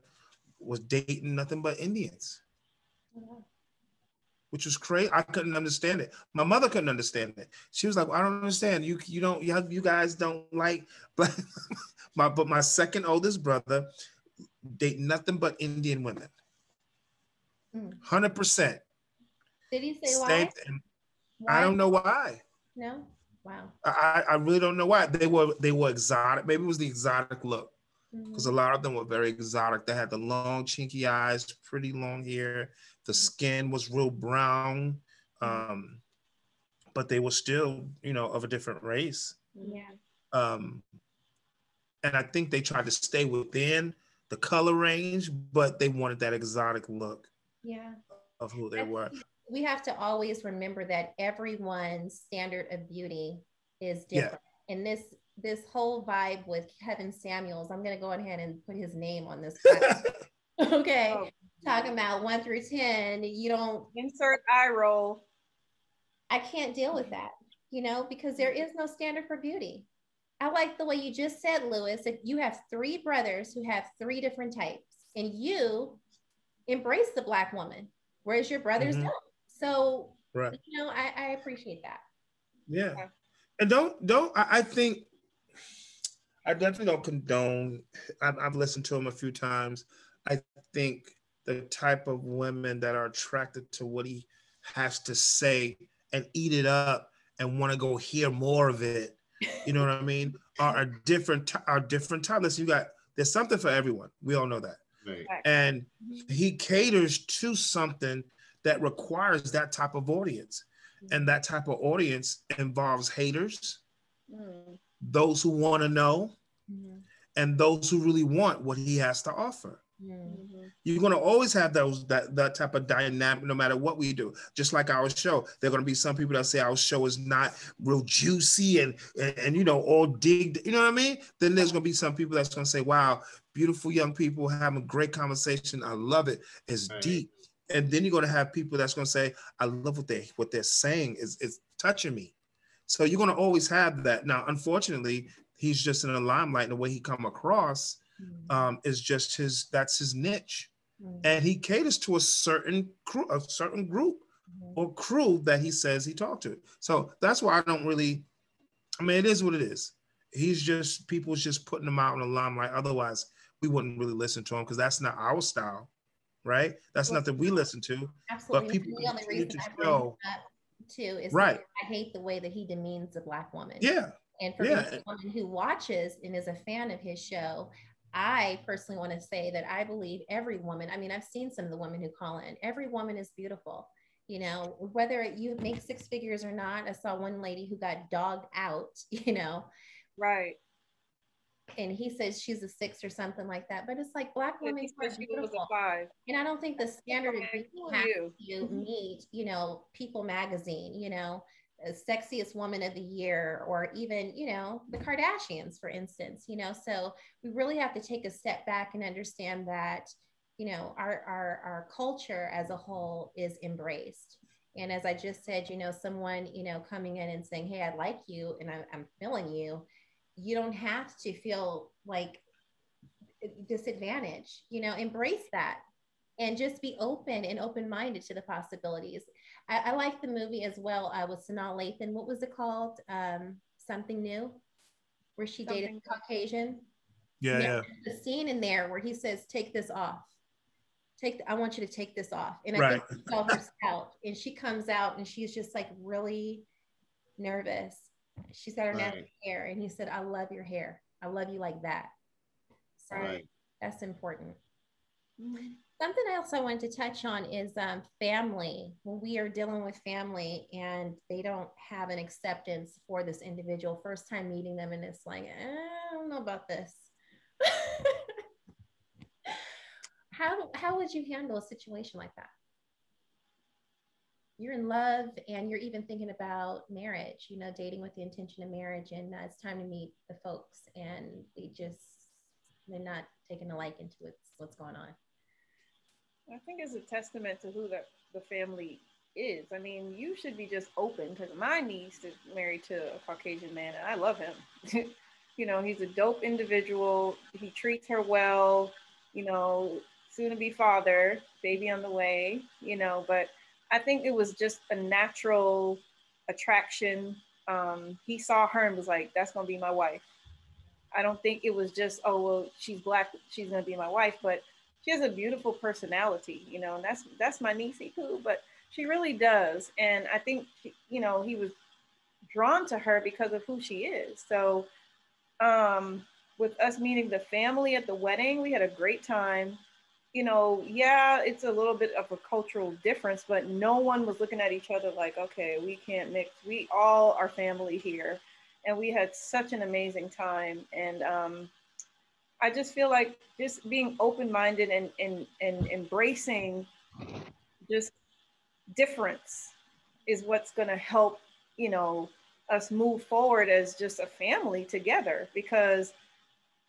Speaker 4: was dating nothing but Indians. Mm-hmm which was crazy. I couldn't understand it. My mother couldn't understand it. She was like, "I don't understand. You you don't you, you guys don't like (laughs) black." my but my second oldest brother date nothing but Indian women. Hmm. Hundred percent.
Speaker 1: Did he say why?
Speaker 4: why? I don't know why.
Speaker 1: No. Wow.
Speaker 4: I, I really don't know why. They were they were exotic. Maybe it was the exotic look. Because mm-hmm. a lot of them were very exotic. They had the long, chinky eyes, pretty long hair, the skin was real brown, um, but they were still, you know, of a different race.
Speaker 1: Yeah.
Speaker 4: Um, and I think they tried to stay within the color range, but they wanted that exotic look.
Speaker 1: Yeah.
Speaker 4: Of who they were.
Speaker 1: We have to always remember that everyone's standard of beauty is different. Yeah. And this this whole vibe with Kevin Samuels, I'm gonna go ahead and put his name on this. (laughs) okay. Oh, talking about one through 10, you don't
Speaker 3: insert eye roll.
Speaker 1: I can't deal with that, you know, because there is no standard for beauty. I like the way you just said, Louis, if you have three brothers who have three different types and you embrace the black woman, whereas your brothers mm-hmm. don't. So, right. you know, I, I appreciate that.
Speaker 4: Yeah. yeah. And don't, don't, I, I think, I definitely don't condone. I've, I've listened to him a few times. I think the type of women that are attracted to what he has to say and eat it up and want to go hear more of it. You know what I mean? Are, a different are different type. Listen, you got there's something for everyone. We all know that. Right. And he caters to something that requires that type of audience. And that type of audience involves haters, mm. Those who want to know, mm. and those who really want what he has to offer. Mm-hmm. You're going to always have those that that type of dynamic, no matter what we do. Just like our show, there are going to be some people that say our show is not real juicy and, and and, you know all digged. You know what I mean? Then there's going to be some people that's going to say, "Wow, beautiful young people having a great conversation. I love it. It's right. deep." And then you're going to have people that's going to say, "I love what they what they're saying is is touching me." So you're going to always have that. Now, unfortunately, he's just in the limelight and the way he come across mm. um, is just his that's his niche mm. and he caters to a certain crew a certain group mm. or crew that he says he talked to so that's why i don't really i mean it is what it is he's just people's just putting him out in the limelight otherwise we wouldn't really listen to him because that's not our style right that's well, nothing we listen to
Speaker 1: absolutely but people the only reason to show, too is right i hate the way that he demeans a black woman
Speaker 4: yeah
Speaker 1: and for yeah. a woman who watches and is a fan of his show, I personally want to say that I believe every woman, I mean, I've seen some of the women who call in, every woman is beautiful. You know, whether you make six figures or not, I saw one lady who got dogged out, (laughs) you know.
Speaker 3: Right.
Speaker 1: And he says she's a six or something like that. But it's like black women are beautiful. And I don't think the standard of beauty has to meet, you know, People magazine, you know, sexiest woman of the year, or even, you know, the Kardashians, for instance, you know. So we really have to take a step back and understand that, you know, our our our culture as a whole is embraced. And as I just said, you know, someone, you know, coming in and saying, Hey, I like you and I'm, I'm feeling you you don't have to feel like disadvantaged you know embrace that and just be open and open-minded to the possibilities. I, I like the movie as well uh, with sanaa lathan. What was it called? Um, something new where she something dated a caucasian?
Speaker 4: Yeah, yeah.
Speaker 1: the scene in there where he says take this off. Take i want you to take this off. And
Speaker 4: i right.
Speaker 1: think she saw her scalp and she comes out and she's just like really nervous She's got her right. natural hair. And he said, I love your hair. I love you like that. So right. that's important. Mm-hmm. Something else I wanted to touch on is um, family. When we are dealing with family and they don't have an acceptance for this individual, first time meeting them, and it's like, I don't know about this. (laughs) how, how would you handle a situation like that? You're in love and you're even thinking about marriage, you know, dating with the intention of marriage. And uh, it's time to meet the folks and they just, they're not taking a liking to what's, what's going on.
Speaker 3: I think it's a testament to who the, the family is. I mean, you should be just open because my niece is married to a Caucasian man and I love him. (laughs) you know, he's a dope individual. He treats her well, you know, soon to be father, baby on the way, you know, but I think it was just a natural attraction. Um, he saw her and was like, that's gonna be my wife. I don't think it was just, oh well, she's black, she's gonna be my wife, but she has a beautiful personality, you know, and that's that's my niece too, but she really does. And I think you know, he was drawn to her because of who she is. So um with us meeting the family at the wedding, we had a great time you know, yeah, it's a little bit of a cultural difference, but no one was looking at each other like, okay, we can't mix. We all are family here. And we had such an amazing time. And um, I just feel like just being open minded and, and, and embracing just difference is what's going to help, you know, us move forward as just a family together because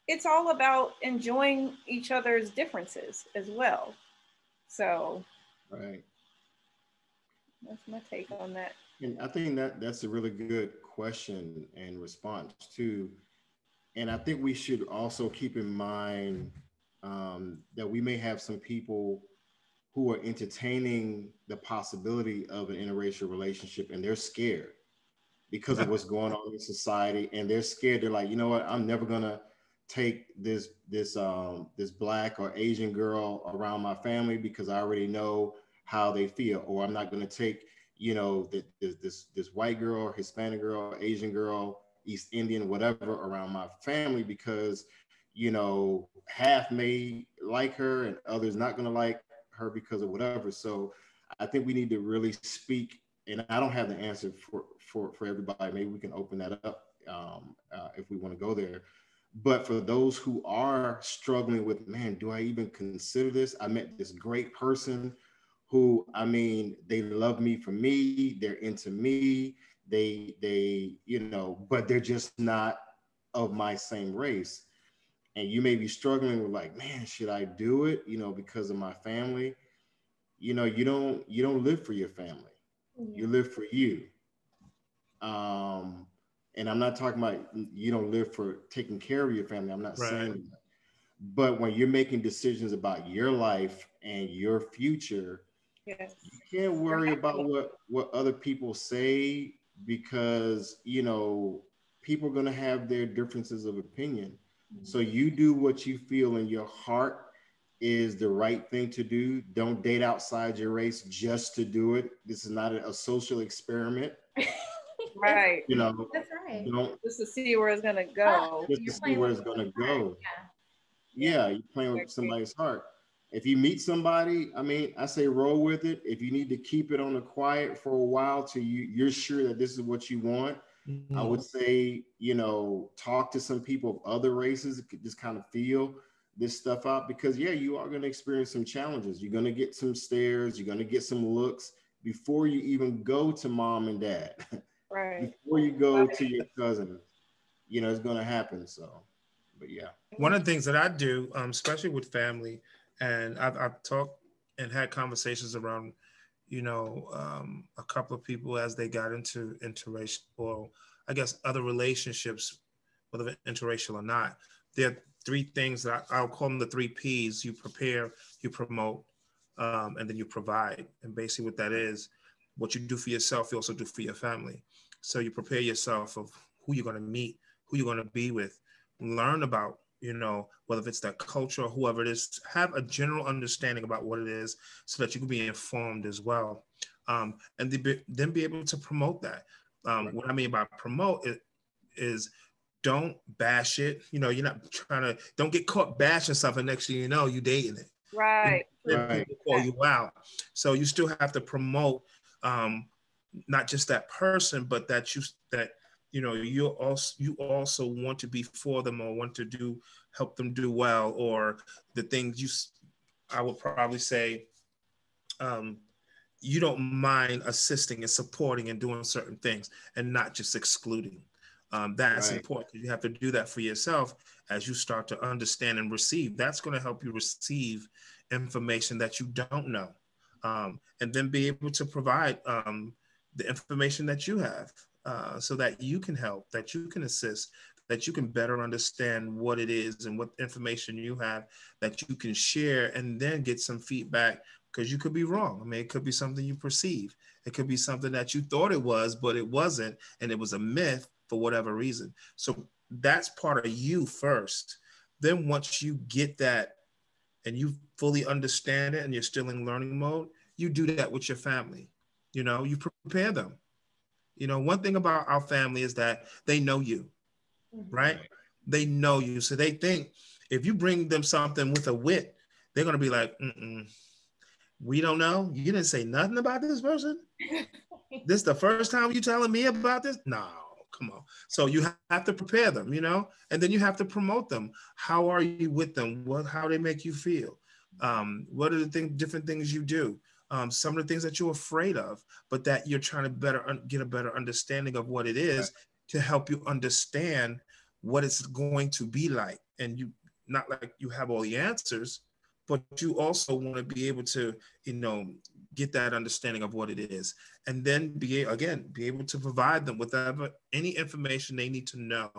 Speaker 3: it's all about enjoying each other's differences as well. So,
Speaker 2: right.
Speaker 3: That's my take on that.
Speaker 2: And I think that that's a really good question and response too. And I think we should also keep in mind um, that we may have some people who are entertaining the possibility of an interracial relationship and they're scared because of (laughs) what's going on in society and they're scared. They're like, you know what, I'm never gonna take this this um, this black or Asian girl around my family because I already know how they feel, or I'm not going to take you know the, this this this white girl, Hispanic girl, Asian girl, East Indian, whatever around my family because you know half may like her and others not going to like her because of whatever. So I think we need to really speak, and I don't have the answer for for for everybody. Maybe we can open that up um, uh, if we want to go there but for those who are struggling with, man, do I even consider this? I met this great person who, I mean, they love me for me, they're into me, they, they, you know, but they're just not of my same race. And you may be struggling with like, man, should I do it? You know, because of my family. You know, you don't you don't live for your family. You live for you. Um, and I'm not talking about you don't live for taking care of your family. I'm not right. saying that. But when you're making decisions about your life and your future, yes. you can't worry about what what other people say because you know people are going to have their differences of opinion. Mm-hmm. So you do what you feel in your heart is the right thing to do. Don't date outside your race just to do it. This is not a, a social experiment. (laughs)
Speaker 3: right.
Speaker 2: You know,
Speaker 1: that's right.
Speaker 2: You know,
Speaker 3: just to see where it's gonna go.
Speaker 2: Just to see where it's gonna go. Yeah. yeah, you're playing with somebody's heart. If you meet somebody, I mean, I say roll with it. If you need to keep it on the quiet for a while till you you're sure that this is what you want, Mm-hmm. I would say, you know, talk to some people of other races, just kind of feel this stuff out because yeah, you are going to experience some challenges. You're going to get some stares, you're going to get some looks before you even go to mom and dad. (laughs)
Speaker 3: Right.
Speaker 2: before you go to your cousin, you know, it's going to happen. So, but yeah.
Speaker 4: One of the things that I do, um, especially with family, and I've, I've talked and had conversations around, you know, um, a couple of people as they got into interracial, or I guess other relationships, whether interracial or not. There are three things that I, will call them the three P's: you prepare, you promote, um, and then you provide. And basically, what that is, what you do for yourself, you also do for your family. So you prepare yourself of who you're going to meet, who you're going to be with, learn about you know, whether it's that culture or whoever it is, have a general understanding about what it is so that you can be informed as well. Um, and then be able to promote that. Um, what I mean by promote it is don't bash it. You know, you're not trying to, don't get caught bashing something next thing you know, you dating it.
Speaker 3: Right.
Speaker 2: And, right.
Speaker 4: call you out. So you still have to promote um, not just that person, but that you, that you know you also you also want to be for them or want to do help them do well or the things you i would probably say um, you don't mind assisting and supporting and doing certain things and not just excluding. Um, that's right. important you have to do that for yourself as you start to understand and receive. That's going to help you receive information that you don't know um, and then be able to provide um, the information that you have uh, so that you can help, that you can assist, that you can better understand what it is and what information you have that you can share and then get some feedback because you could be wrong. I mean, it could be something you perceive. It could be something that you thought it was, but it wasn't, and it was a myth for whatever reason. So that's part of you first. Then once you get that and you fully understand it and you're still in learning mode, you do that with your family. You know, you prepare them you know, one thing about our family is that they know you, mm-hmm. right? They know you. So they think if you bring them something with a wit, they're going to be like, we don't know. You didn't say nothing about this person. (laughs) this is the first time you telling me about this? No, come on. So you have to prepare them, you know, and then you have to promote them. How are you with them? What, how they make you feel? Um, what are the thing, different things you do? um, some of the things that you're afraid of, but that you're trying to better get a better understanding of what it is to help you understand what it's going to be like. And you not like you have all the answers, but you also want to be able to, you know, get that understanding of what it is, and then be again be able to provide them with any information they need to know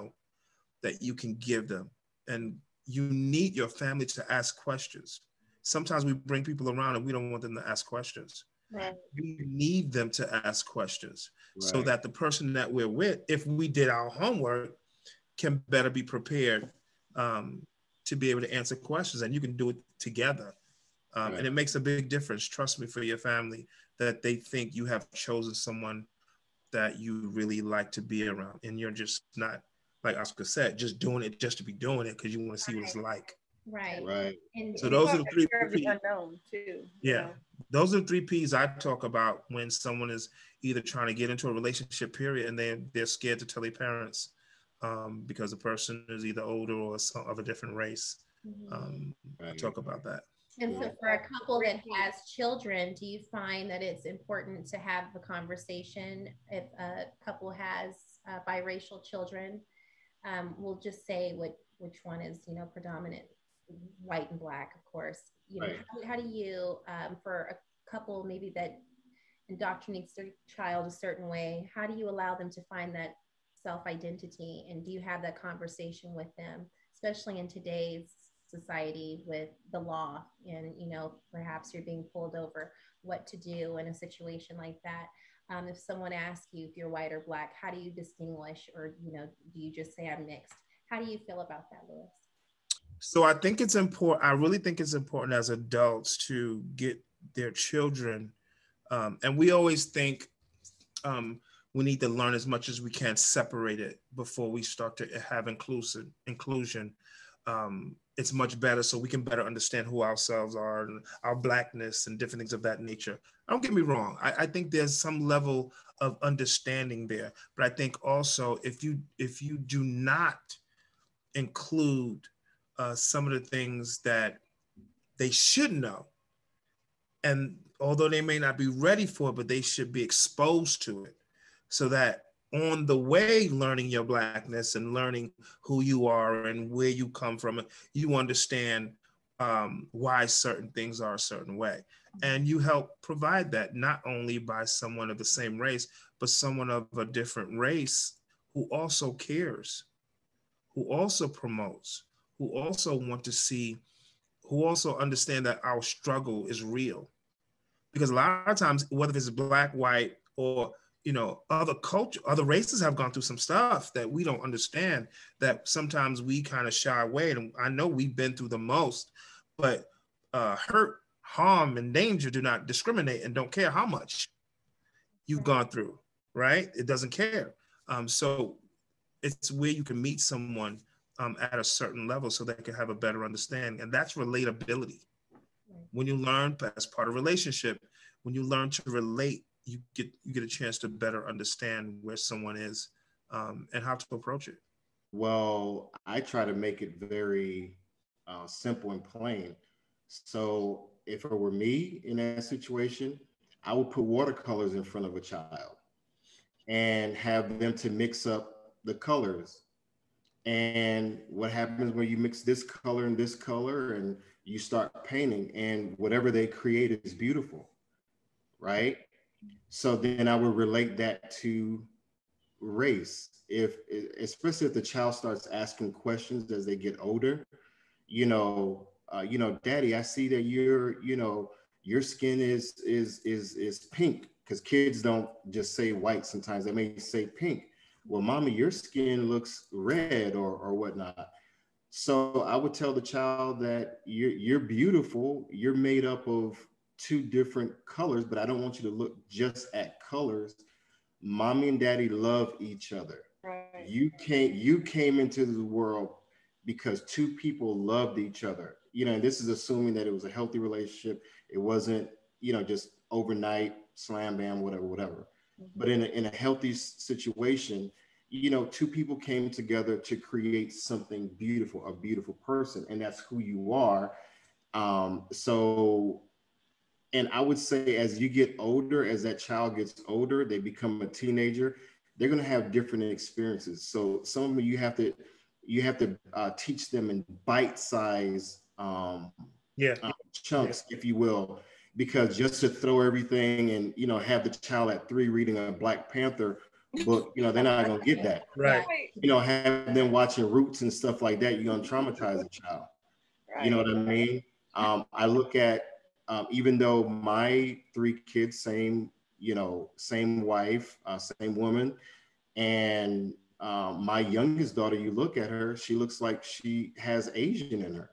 Speaker 4: that you can give them. And you need your family to ask questions sometimes we bring people around and we don't want them to ask questions.
Speaker 3: Right.
Speaker 4: We need them to ask questions right. so that the person that we're with, if we did our homework, can better be prepared um, to be able to answer questions and you can do it together. Um, right. And it makes a big difference, trust me, for your family that they think you have chosen someone that you really like to be around. And you're just not, like Oscar said, just doing it just to be doing it because you want to see what it's like.
Speaker 1: Right.
Speaker 2: Right.
Speaker 1: And,
Speaker 4: so those are the three
Speaker 3: P's. unknown too.
Speaker 4: Yeah. Those are the three P's I talk about when someone is either trying to get into a relationship period and they they're scared to tell their parents um, because the person is either older or some of a different race. Mm-hmm. Um, right. I talk about that.
Speaker 1: And so, for a couple that has children, do you find that it's important to have the conversation if a couple has uh, biracial children? Um, we'll just say what which one is you know predominant white and black, of course. You know, right. how, how, do you, um, for a couple maybe that indoctrinates their child a certain way, how do you allow them to find that self identity? And do you have that conversation with them, especially in today's society with the law and, you know, perhaps you're being pulled over, what to do in a situation like that? Um, if someone asks you if you're white or black, how do you distinguish, or you know, do you just say I'm mixed? How do you feel about that, Louis?
Speaker 4: So I think it's important. I really think it's important as adults to get their children, um, and we always think um, we need to learn as much as we can separate it before we start to have inclusive inclusion. Um, it's much better so we can better understand who ourselves are and our blackness and different things of that nature. Don't get me wrong. I, I think there's some level of understanding there, but I think also if you if you do not include uh, some of the things that they should know, and although they may not be ready for it, but they should be exposed to it, so that on the way learning your blackness and learning who you are and where you come from you understand um, why certain things are a certain way. And you help provide that not only by someone of the same race but someone of a different race who also cares who also promotes who also want to see who also understand that our struggle is real. Because a lot of times whether it's black white or you know other culture other races have gone through some stuff that we don't understand that sometimes we kind of shy away. And i know we've been through the most but uh, hurt harm and danger do not discriminate and don't care how much you've gone through right? It doesn't care. Um, so it's where you can meet someone um, at a certain level so they can have a better understanding. And that's relatability. When you learn as part of relationship. When you learn to relate you get you get a chance to better understand where someone is um, and how to approach it.
Speaker 2: Well, I try to make it very uh, simple and plain. So if it were me in that situation, I would put watercolors in front of a child and have them to mix up the colors. And what happens when you mix this color and this color and you start painting and whatever they create is beautiful, right? So then I would relate that to race. If especially if the child starts asking questions as they get older, you know, uh, you know, Daddy, I see that you're, you know, your skin is is is is pink because kids don't just say white. Sometimes they may say pink. Well, mommy, your skin looks red or or whatnot. So I would tell the child that you're you're beautiful. You're made up of two different colors, but I don't want you to look just at colors. Mommy and daddy love each other. Right. You came you came into the world because two people loved each other. You know, and this is assuming that it was a healthy relationship. It wasn't, you know, just overnight slam bam, whatever, whatever. Mm-hmm. But in a, in a healthy situation, you know, two people came together to create something beautiful, a beautiful person, and that's who you are. Um, so and I would say as you get older, as that child gets older, they become a teenager, they're going to have different experiences. So some of them you have to you have to uh, teach them in bite size um,
Speaker 4: yeah.
Speaker 2: Uh, chunks, yeah. if you will, because just to throw everything and you know have the child at three reading a Black Panther book, you know they're not going to get that. (laughs)
Speaker 4: Right.
Speaker 2: You know, have them watching Roots and stuff like that, you're going to traumatize a child. Right. You know what I mean? Um, I look at um, even though my three kids, same, you know, same wife, uh, same woman, and um, my youngest daughter, you look at her, she looks like she has Asian in her,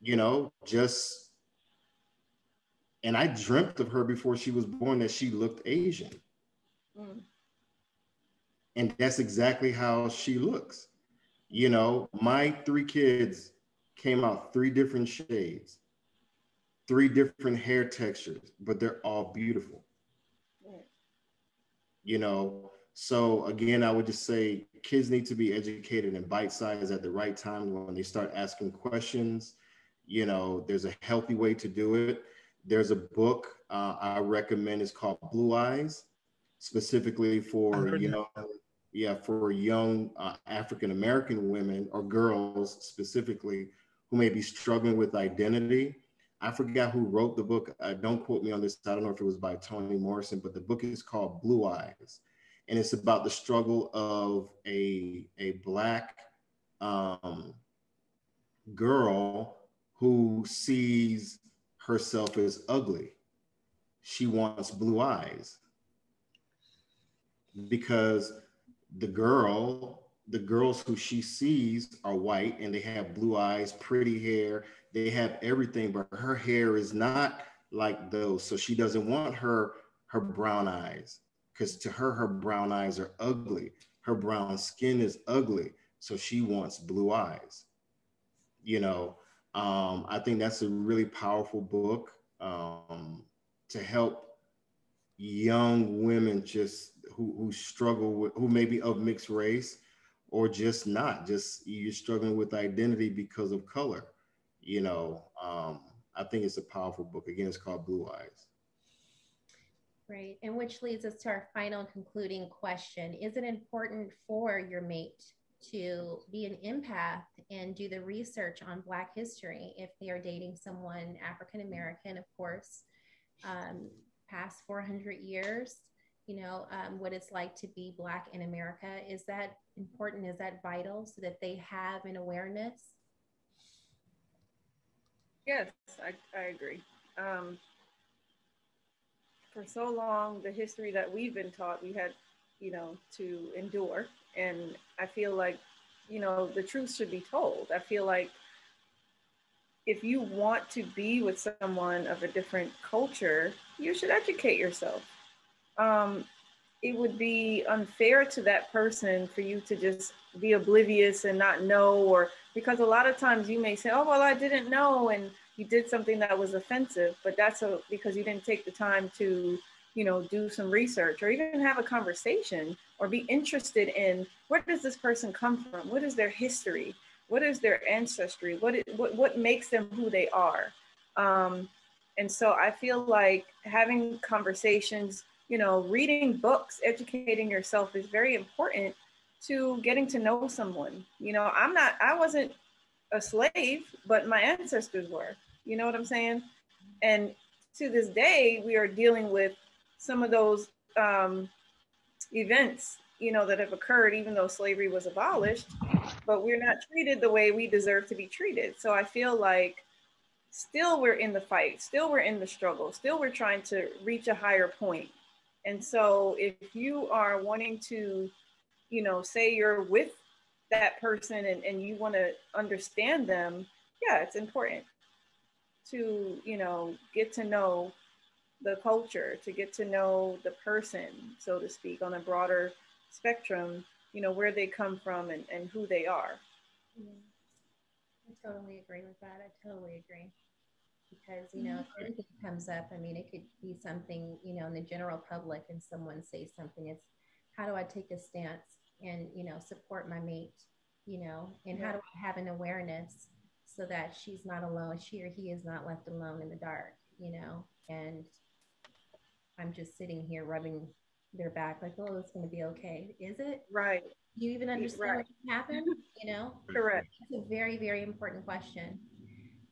Speaker 2: you know, just, and I dreamt of her before she was born that she looked Asian. Mm. And that's exactly how she looks. You know, my three kids came out three different shades three different hair textures, but they're all beautiful. You know, so again, I would just say kids need to be educated in bite size at the right time when they start asking questions. You know, there's a healthy way to do it. There's a book uh, I recommend. It's called Blue Eyes, specifically for you know, yeah, for young uh, African American women or girls specifically who may be struggling with identity I forgot who wrote the book. Uh, don't quote me on this. I don't know if it was by Toni Morrison, but the book is called Blue Eyes. And it's about the struggle of a, a Black um, girl who sees herself as ugly. She wants blue eyes because the girl, the girls who she sees are white and they have blue eyes, pretty hair, they have everything, but her hair is not like those. So she doesn't want her her brown eyes because to her her brown eyes are ugly. Her brown skin is ugly. So she wants blue eyes. You know, um, I think that's a really powerful book um, to help young women just who, who struggle with who may be of mixed race or just not just you're struggling with identity because of color you know um, i think it's a powerful book again it's called blue eyes
Speaker 1: Right. And which leads us to our final concluding question. Is it important for your mate to be an empath and do the research on Black history if they are dating someone African American, of course, um, past 400 years? You know, um, what it's like to be Black in America. Is that important? Is that vital so that they have an awareness?
Speaker 3: Yes, I, I agree. Um, for so long, the history that we've been taught, we had, you know, to endure. And I feel like, you know, the truth should be told. I feel like if you want to be with someone of a different culture, you should educate yourself. Um, it would be unfair to that person for you to just be oblivious and not know, or because a lot of times you may say, oh, well, I didn't know. And you did something that was offensive, but that's a, because you didn't take the time to, you know, do some research or even have a conversation or be interested in where does this person come from? What is their history? What is their ancestry? What, is, what, what makes them who they are? Um, and so I feel like having conversations, you know, reading books, educating yourself is very important to getting to know someone. You know, I'm not, I wasn't a slave, but my ancestors were. You know what I'm saying? And to this day, we are dealing with some of those um, events, you know, that have occurred, even though slavery was abolished, but we're not treated the way we deserve to be treated. So I feel like still we're in the fight, still we're in the struggle, still we're trying to reach a higher point. And so if you are wanting to, you know, say you're with that person and, and you want to understand them, yeah, it's important to you know get to know the culture to get to know the person so to speak on a broader spectrum you know where they come from and, and who they are
Speaker 1: yeah. i totally agree with that i totally agree because you know if mm-hmm. anything comes up i mean it could be something you know in the general public and someone says something it's how do i take a stance and you know support my mate you know and yeah. how do i have an awareness so that she's not alone. She or he is not left alone in the dark, you know. And I'm just sitting here rubbing their back, like, oh, it's going to be okay. Is it?
Speaker 3: Right.
Speaker 1: Do you even understand right. what happened? You know?
Speaker 3: Correct.
Speaker 1: It's a very, very important question.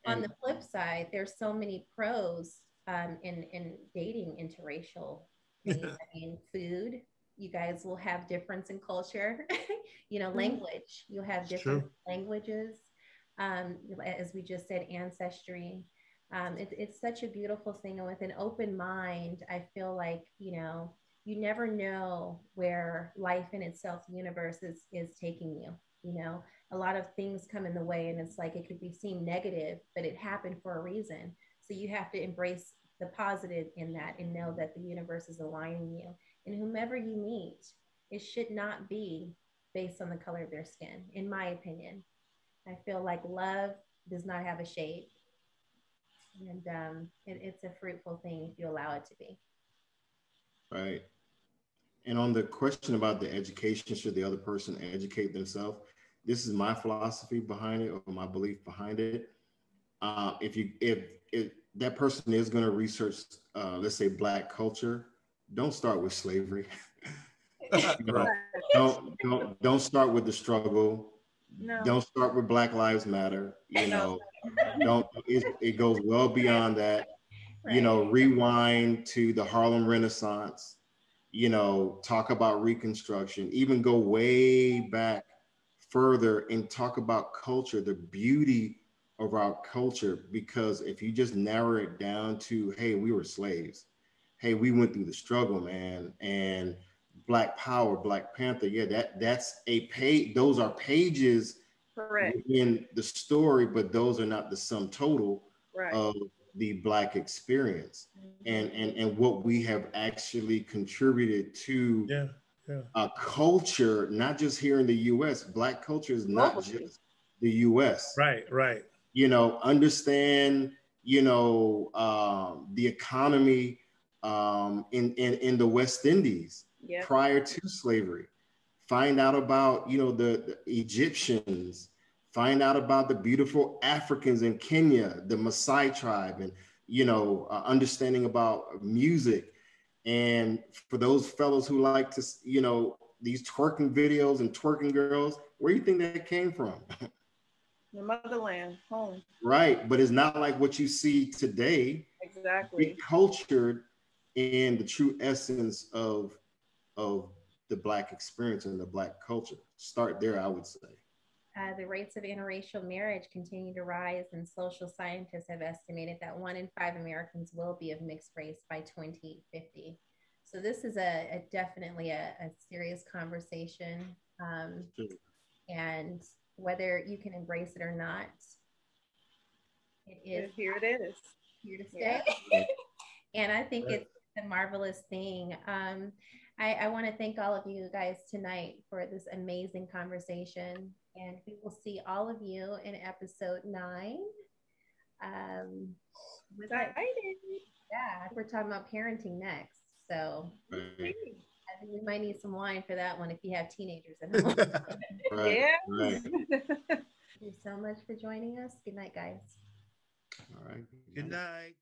Speaker 1: On the flip side, there's so many pros um, in, in dating interracial (laughs) things. I mean, food, you guys will have difference in culture, (laughs) you know, mm-hmm. language, you'll have different languages um, as we just said, ancestry. Um, it, it's such a beautiful thing. And with an open mind, I feel like, you know, you never know where life in itself, universe is, is taking you. You know, a lot of things come in the way, and it's like it could be seen negative, but it happened for a reason. So you have to embrace the positive in that and know that the universe is aligning you. And whomever you meet, it should not be based on the color of their skin, in my opinion. I feel like love does not have a shape. And um, it, it's a fruitful thing if you allow it to be.
Speaker 2: Right. And on the question about the education, should the other person educate themselves? This is my philosophy behind it, or my belief behind it. Uh, if you if, if that person is going to research, uh, let's say, black culture, don't start with slavery. (laughs) don't, don't don't start with the struggle. No. Don't start with Black Lives Matter. You know, don't. It, it, goes well beyond that. Right. You know, rewind to the Harlem Renaissance. You know, talk about Reconstruction. Even go way back further and talk about culture, the beauty of our culture. Because if you just narrow it down to, hey, we were slaves. Hey, we went through the struggle, man, and Black Power, Black Panther. Yeah, that that's a page. Those are pages
Speaker 3: Correct.
Speaker 2: in the story, but those are not the sum total
Speaker 3: right.
Speaker 2: of the Black experience mm-hmm. and and and what we have actually contributed to.
Speaker 4: Yeah. Yeah.
Speaker 2: A culture, not just here in the U.S. Black culture is not just the U.S.
Speaker 4: Right, right.
Speaker 2: You know, understand, you know, um, the economy um, in, in, in the West Indies
Speaker 3: Yep.
Speaker 2: prior to slavery. Find out about, you know, the, the Egyptians. Find out about the beautiful Africans in Kenya, the Maasai tribe, and, you know, uh, understanding about music. And for those fellows who like to, you know, these twerking videos and twerking girls, where do you think that came from? (laughs)
Speaker 3: The motherland, home.
Speaker 2: right. But it's not like what you see today.
Speaker 3: Exactly.
Speaker 2: Cultured in the true essence of of the black experience and the black culture. Start there, I would say.
Speaker 1: Uh, the rates of interracial marriage continue to rise, and social scientists have estimated that one in five Americans will be of mixed race by 2050. So this is a, a definitely a, a, serious conversation, um, and whether you can embrace it or not, it is
Speaker 3: here. It is
Speaker 1: here to stay, yeah. (laughs) and I think it's a marvelous thing. Um, I, I want to thank all of you guys tonight for this amazing conversation. And we will see all of you in episode nine. Um, with
Speaker 3: Excited.
Speaker 1: Yeah, we're talking about parenting next. So
Speaker 2: right.
Speaker 1: I think we might need some wine for that one if you have teenagers at (laughs) home.
Speaker 2: right,
Speaker 3: yeah.
Speaker 2: Right.
Speaker 1: Thank you so much for joining us. Good night, guys.
Speaker 2: All right.
Speaker 4: Good night.